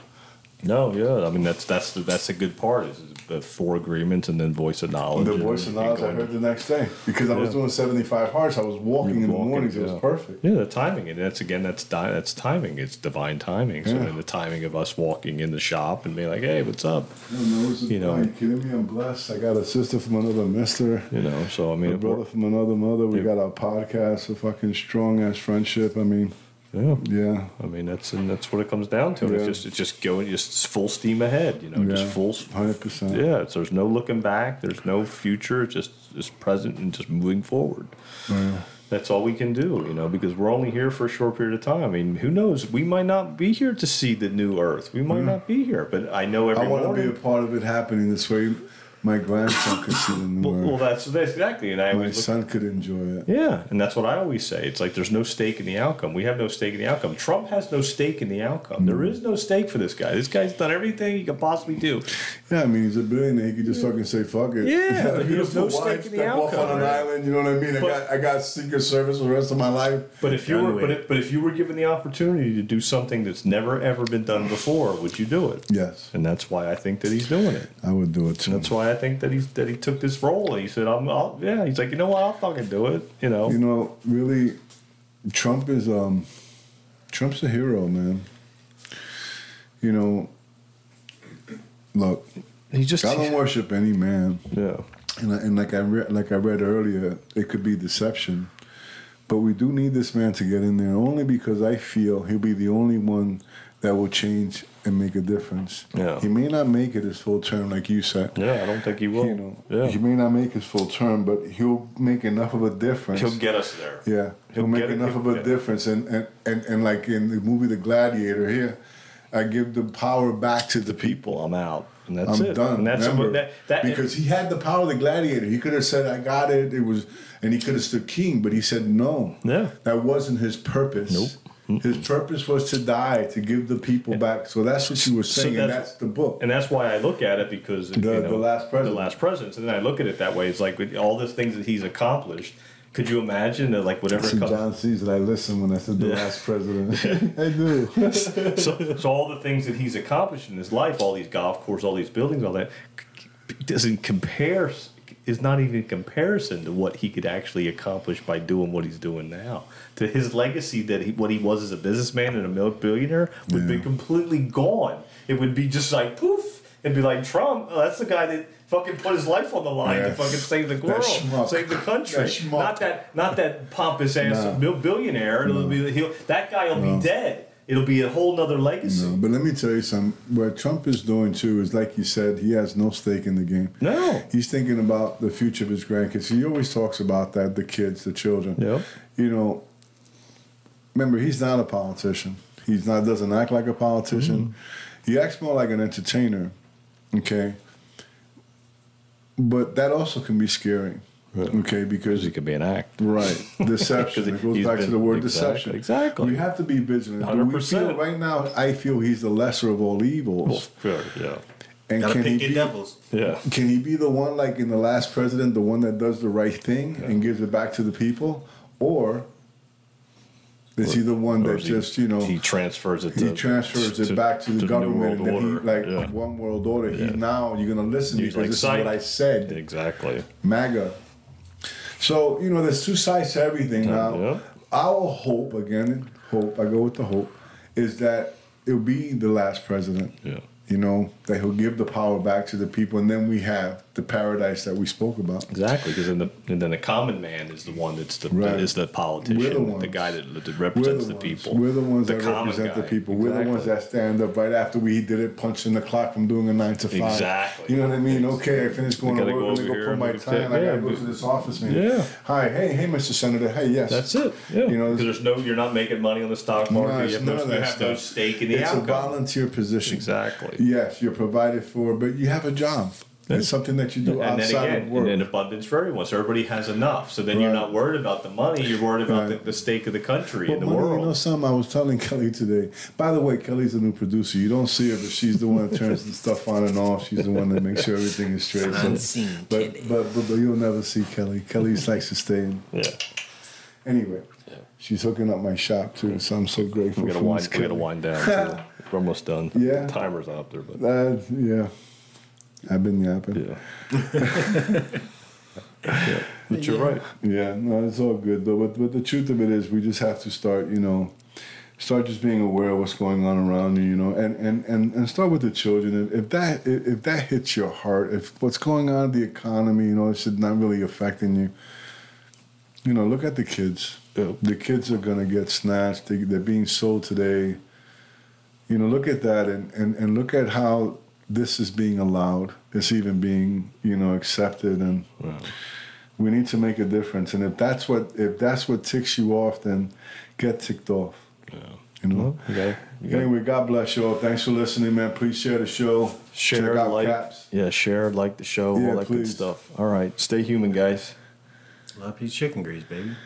[SPEAKER 1] No, yeah. I mean, that's that's the, that's a good part. Is the four agreements and then voice of knowledge.
[SPEAKER 2] The voice of knowledge I heard the next day because I was doing 75 hearts. I was walking in the
[SPEAKER 1] walking,
[SPEAKER 2] mornings. It was perfect.
[SPEAKER 1] Yeah, the timing, and that's again, that's di- that's timing. It's divine timing. So
[SPEAKER 2] Yeah.
[SPEAKER 1] then the timing of us walking in the shop and being like, "Hey, what's up?"
[SPEAKER 2] No, no, it's
[SPEAKER 1] You know.
[SPEAKER 2] are you kidding me? I'm blessed. I got a sister from another mister.
[SPEAKER 1] You know. So I mean,
[SPEAKER 2] A brother from another mother. We
[SPEAKER 1] Yeah.
[SPEAKER 2] got our podcast, a fucking strong ass friendship. I mean,
[SPEAKER 1] yeah.
[SPEAKER 2] yeah.
[SPEAKER 1] I mean, that's and that's what it comes down to. And It's just it's just going, just full steam ahead. You know, just full.
[SPEAKER 2] 100%.
[SPEAKER 1] Yeah. It's, there's no looking back. There's no future. It's just just present and just moving forward. Oh, that's all we can do, you know, because we're only here for a short period of time. I mean, who knows? We might not be here to see the new Earth. We might hmm. not be here, but I know every
[SPEAKER 2] I want to be a part of it happening this way. My grandson could see the new
[SPEAKER 1] well, well,
[SPEAKER 2] earth.
[SPEAKER 1] that's, that's exactly, and I
[SPEAKER 2] My
[SPEAKER 1] always look,
[SPEAKER 2] son could enjoy it.
[SPEAKER 1] yeah, and that's what I always say. It's like there's no stake in the outcome. We have no stake in the outcome. Trump has no stake in the outcome. There hmm. is no stake for this guy. This guy's done everything he could possibly do.
[SPEAKER 2] Yeah, I mean, he's a billionaire. He could just fucking say, fuck it.
[SPEAKER 1] Yeah,
[SPEAKER 2] He got a
[SPEAKER 1] but he has
[SPEAKER 2] beautiful
[SPEAKER 1] no stake
[SPEAKER 2] wife,
[SPEAKER 1] in the
[SPEAKER 2] step off
[SPEAKER 1] outcome,
[SPEAKER 2] on an
[SPEAKER 1] right?
[SPEAKER 2] island, you know what I mean? I got I got Secret Service for the rest of my life.
[SPEAKER 1] But if you
[SPEAKER 4] Done
[SPEAKER 1] were, but,
[SPEAKER 4] it.
[SPEAKER 1] if, but if you were given the opportunity to do something that's never ever been done before, would you do it?
[SPEAKER 2] Yes,
[SPEAKER 1] And that's why I think that he's doing it.
[SPEAKER 2] I would do it too.
[SPEAKER 1] That's why I think that he's that he took this role. He said, "I'm, I'll, yeah." He's like, you know what? I'll fucking do it. You know.
[SPEAKER 2] You know, really, Trump is um, Trump's a hero, man. You know, look,
[SPEAKER 1] he just.
[SPEAKER 2] I don't worship any man,
[SPEAKER 1] yeah.
[SPEAKER 2] and, I, and like I re- like I read earlier, it could be deception, but we do need this man to get in there only because I feel he'll be the only one that will change and make a difference.
[SPEAKER 1] Yeah.
[SPEAKER 2] he may not make it his full term, like you said.
[SPEAKER 1] Yeah, I don't think he will.
[SPEAKER 2] You know,
[SPEAKER 1] yeah.
[SPEAKER 2] he may not make his full term, but he'll make enough of a difference.
[SPEAKER 1] He'll get us there.
[SPEAKER 2] Yeah, he'll,
[SPEAKER 1] He'll
[SPEAKER 2] make
[SPEAKER 1] get it,
[SPEAKER 2] enough of a difference, and, and, and, and like in the movie The Gladiator, here, I give the power back to the people.
[SPEAKER 1] People, I'm out, and that's
[SPEAKER 2] I'm
[SPEAKER 1] it.
[SPEAKER 2] done.
[SPEAKER 1] And that's
[SPEAKER 2] Remember,
[SPEAKER 1] that, that
[SPEAKER 2] because he had the power of the gladiator. He could have said, "I got it." It was, and he could have stood king, but he said, "No,
[SPEAKER 1] Yeah.
[SPEAKER 2] that wasn't his purpose."
[SPEAKER 1] Nope. Mm-hmm.
[SPEAKER 2] His purpose was to die to give the people back. So that's what you were
[SPEAKER 1] So
[SPEAKER 2] saying, and
[SPEAKER 1] that's-
[SPEAKER 2] that's the book.
[SPEAKER 1] and that's why I look at it because you
[SPEAKER 2] The-
[SPEAKER 1] know,
[SPEAKER 2] the last president.
[SPEAKER 1] the last president, and then I look at it that way. It's like with all the things that he's accomplished. Could you imagine that, like whatever
[SPEAKER 2] See,
[SPEAKER 1] comes,
[SPEAKER 2] John sees that I listen when I said the
[SPEAKER 1] Yeah.
[SPEAKER 2] last president. I do.
[SPEAKER 1] so, so all the things that he's accomplished in his life, all these golf courses, all these buildings, all that, doesn't compare. Is not even in comparison to what he could actually accomplish by doing what he's doing now. To his legacy, that he, what he was as a businessman and a mil- billionaire would be completely gone. It would be just like poof. It'd be like Trump. Oh, that's the guy that fucking put his life on the line to fucking save the world, save the country.
[SPEAKER 2] That
[SPEAKER 1] not that, not that pompous ass
[SPEAKER 2] No.
[SPEAKER 1] bil- billionaire. It'll be that guy will
[SPEAKER 2] No.
[SPEAKER 1] be dead. It'll be a whole nother legacy.
[SPEAKER 2] No, but let me tell you something. What Trump is doing too is, like you said, he has no stake in the game.
[SPEAKER 1] No.
[SPEAKER 2] He's thinking about the future of his grandkids. He always talks about that, the kids, the children.
[SPEAKER 1] Yep.
[SPEAKER 2] You know, remember, he's not a politician. He's not doesn't act like a politician. Mm-hmm. He acts more like an entertainer. Okay. But that also can be scary. Okay, because
[SPEAKER 1] It could be an act.
[SPEAKER 2] Right. Deception. it goes
[SPEAKER 1] he's
[SPEAKER 2] back to the word
[SPEAKER 1] exactly,
[SPEAKER 2] deception.
[SPEAKER 1] exactly.
[SPEAKER 2] We have to be vigilant. Do we
[SPEAKER 1] 100%.
[SPEAKER 2] feel right now I feel he's the lesser of all evils.
[SPEAKER 1] Sure, yeah.
[SPEAKER 2] And
[SPEAKER 4] Gotta
[SPEAKER 2] can he
[SPEAKER 4] pick your
[SPEAKER 2] be,
[SPEAKER 4] devils.
[SPEAKER 1] Yeah.
[SPEAKER 2] can he be the one like in the last president, the one that does the right thing and gives it back to the people? Or is he the one
[SPEAKER 1] that
[SPEAKER 2] that
[SPEAKER 1] is he-
[SPEAKER 2] just, you know,
[SPEAKER 1] he transfers it
[SPEAKER 2] he
[SPEAKER 1] to
[SPEAKER 2] transfers it back to the
[SPEAKER 1] New
[SPEAKER 2] government
[SPEAKER 1] World
[SPEAKER 2] and then he like
[SPEAKER 1] yeah.
[SPEAKER 2] one world order.
[SPEAKER 1] Yeah.
[SPEAKER 2] He now you're gonna listen
[SPEAKER 1] He's
[SPEAKER 2] because
[SPEAKER 1] like,
[SPEAKER 2] this is what I said.
[SPEAKER 1] Exactly.
[SPEAKER 2] MAGA. So, you know, there's two sides to everything now.
[SPEAKER 1] yeah.
[SPEAKER 2] Our hope, again, hope, I go with the hope, is that it'll be the last president.
[SPEAKER 1] Yeah.
[SPEAKER 2] You know, that he'll give the power back to the people, and then we have the paradise that we spoke about.
[SPEAKER 1] Exactly, because then the and then the common man is the one that's the
[SPEAKER 2] Right.
[SPEAKER 1] is the politician,
[SPEAKER 2] the
[SPEAKER 1] the, guy that, that represents
[SPEAKER 2] the,
[SPEAKER 1] the, people.
[SPEAKER 2] We're the ones
[SPEAKER 1] the
[SPEAKER 2] that
[SPEAKER 1] common
[SPEAKER 2] represent the
[SPEAKER 1] guy.
[SPEAKER 2] people. We're the ones that stand up right after we did it, punching the clock from doing a nine to five.
[SPEAKER 1] Exactly.
[SPEAKER 2] You know what I mean? Okay, I finished going to work.
[SPEAKER 1] go
[SPEAKER 2] Let me go put my
[SPEAKER 1] we
[SPEAKER 2] tie I gotta go to this office meeting.
[SPEAKER 1] Yeah.
[SPEAKER 2] Hi, hey, hey, Mr. Senator. Hey, yes.
[SPEAKER 1] That's it. Yeah.
[SPEAKER 2] You know,
[SPEAKER 1] because there's no, you're not making money on the stock market.
[SPEAKER 2] it's
[SPEAKER 1] you have,
[SPEAKER 2] none
[SPEAKER 1] no, you have no stake in the
[SPEAKER 2] it's
[SPEAKER 1] outcome.
[SPEAKER 2] a volunteer position.
[SPEAKER 1] Exactly.
[SPEAKER 2] Yes, you're provided for, but you have a job. It's something that you do
[SPEAKER 1] And then
[SPEAKER 2] outside
[SPEAKER 1] again,
[SPEAKER 2] of work.
[SPEAKER 1] and then abundance for everyone. So everybody has enough. So then you're not worried about the money. You're worried about
[SPEAKER 2] Right.
[SPEAKER 1] the, the stake of the country
[SPEAKER 2] But
[SPEAKER 1] and the
[SPEAKER 2] money,
[SPEAKER 1] world.
[SPEAKER 2] You know something? I was telling Kelly today. By the way, Kelly's the new producer. You don't see her, but she's the one that turns the stuff on and off. She's the one that makes sure everything is straight. So-
[SPEAKER 4] Unseen
[SPEAKER 2] but,
[SPEAKER 4] Kelly.
[SPEAKER 2] but, but but you'll never see Kelly. Kelly likes to stay in.
[SPEAKER 1] yeah.
[SPEAKER 2] Anyway,
[SPEAKER 1] Yeah.
[SPEAKER 2] she's hooking up my shop too, so I'm so grateful
[SPEAKER 1] We gotta,
[SPEAKER 2] for
[SPEAKER 1] wind, we gotta wind down. we're almost done.
[SPEAKER 2] Yeah.
[SPEAKER 1] the Timer's up there, but
[SPEAKER 2] Uh, yeah, I've been yapping.
[SPEAKER 1] yeah. yeah. But you're right.
[SPEAKER 2] Yeah, no, it's all good though. But but the truth of it is, we just have to start, you know, start just being aware of what's going on around you, you know, and and and, and start with the children. If, if that if, if that hits your heart, if what's going on in the economy, you know, it's not really affecting you. You know, look at the kids.
[SPEAKER 1] Yeah.
[SPEAKER 2] The kids are gonna get snatched. They, they're being sold today. You know, look at that and, and, and look at how this is being allowed. It's even being, you know, accepted and
[SPEAKER 1] Wow.
[SPEAKER 2] we need to make a difference. And if that's what if that's what ticks you off, then get ticked off.
[SPEAKER 1] Yeah.
[SPEAKER 2] You know.
[SPEAKER 1] You got. You
[SPEAKER 2] Anyway, God bless you all. Thanks for listening, man. Please share the show.
[SPEAKER 1] share,
[SPEAKER 2] Check out
[SPEAKER 1] like,
[SPEAKER 2] Caps.
[SPEAKER 1] yeah, share, like the show,
[SPEAKER 2] Yeah,
[SPEAKER 1] all that good stuff. All right, stay human, guys.
[SPEAKER 3] Love peace chicken grease, baby.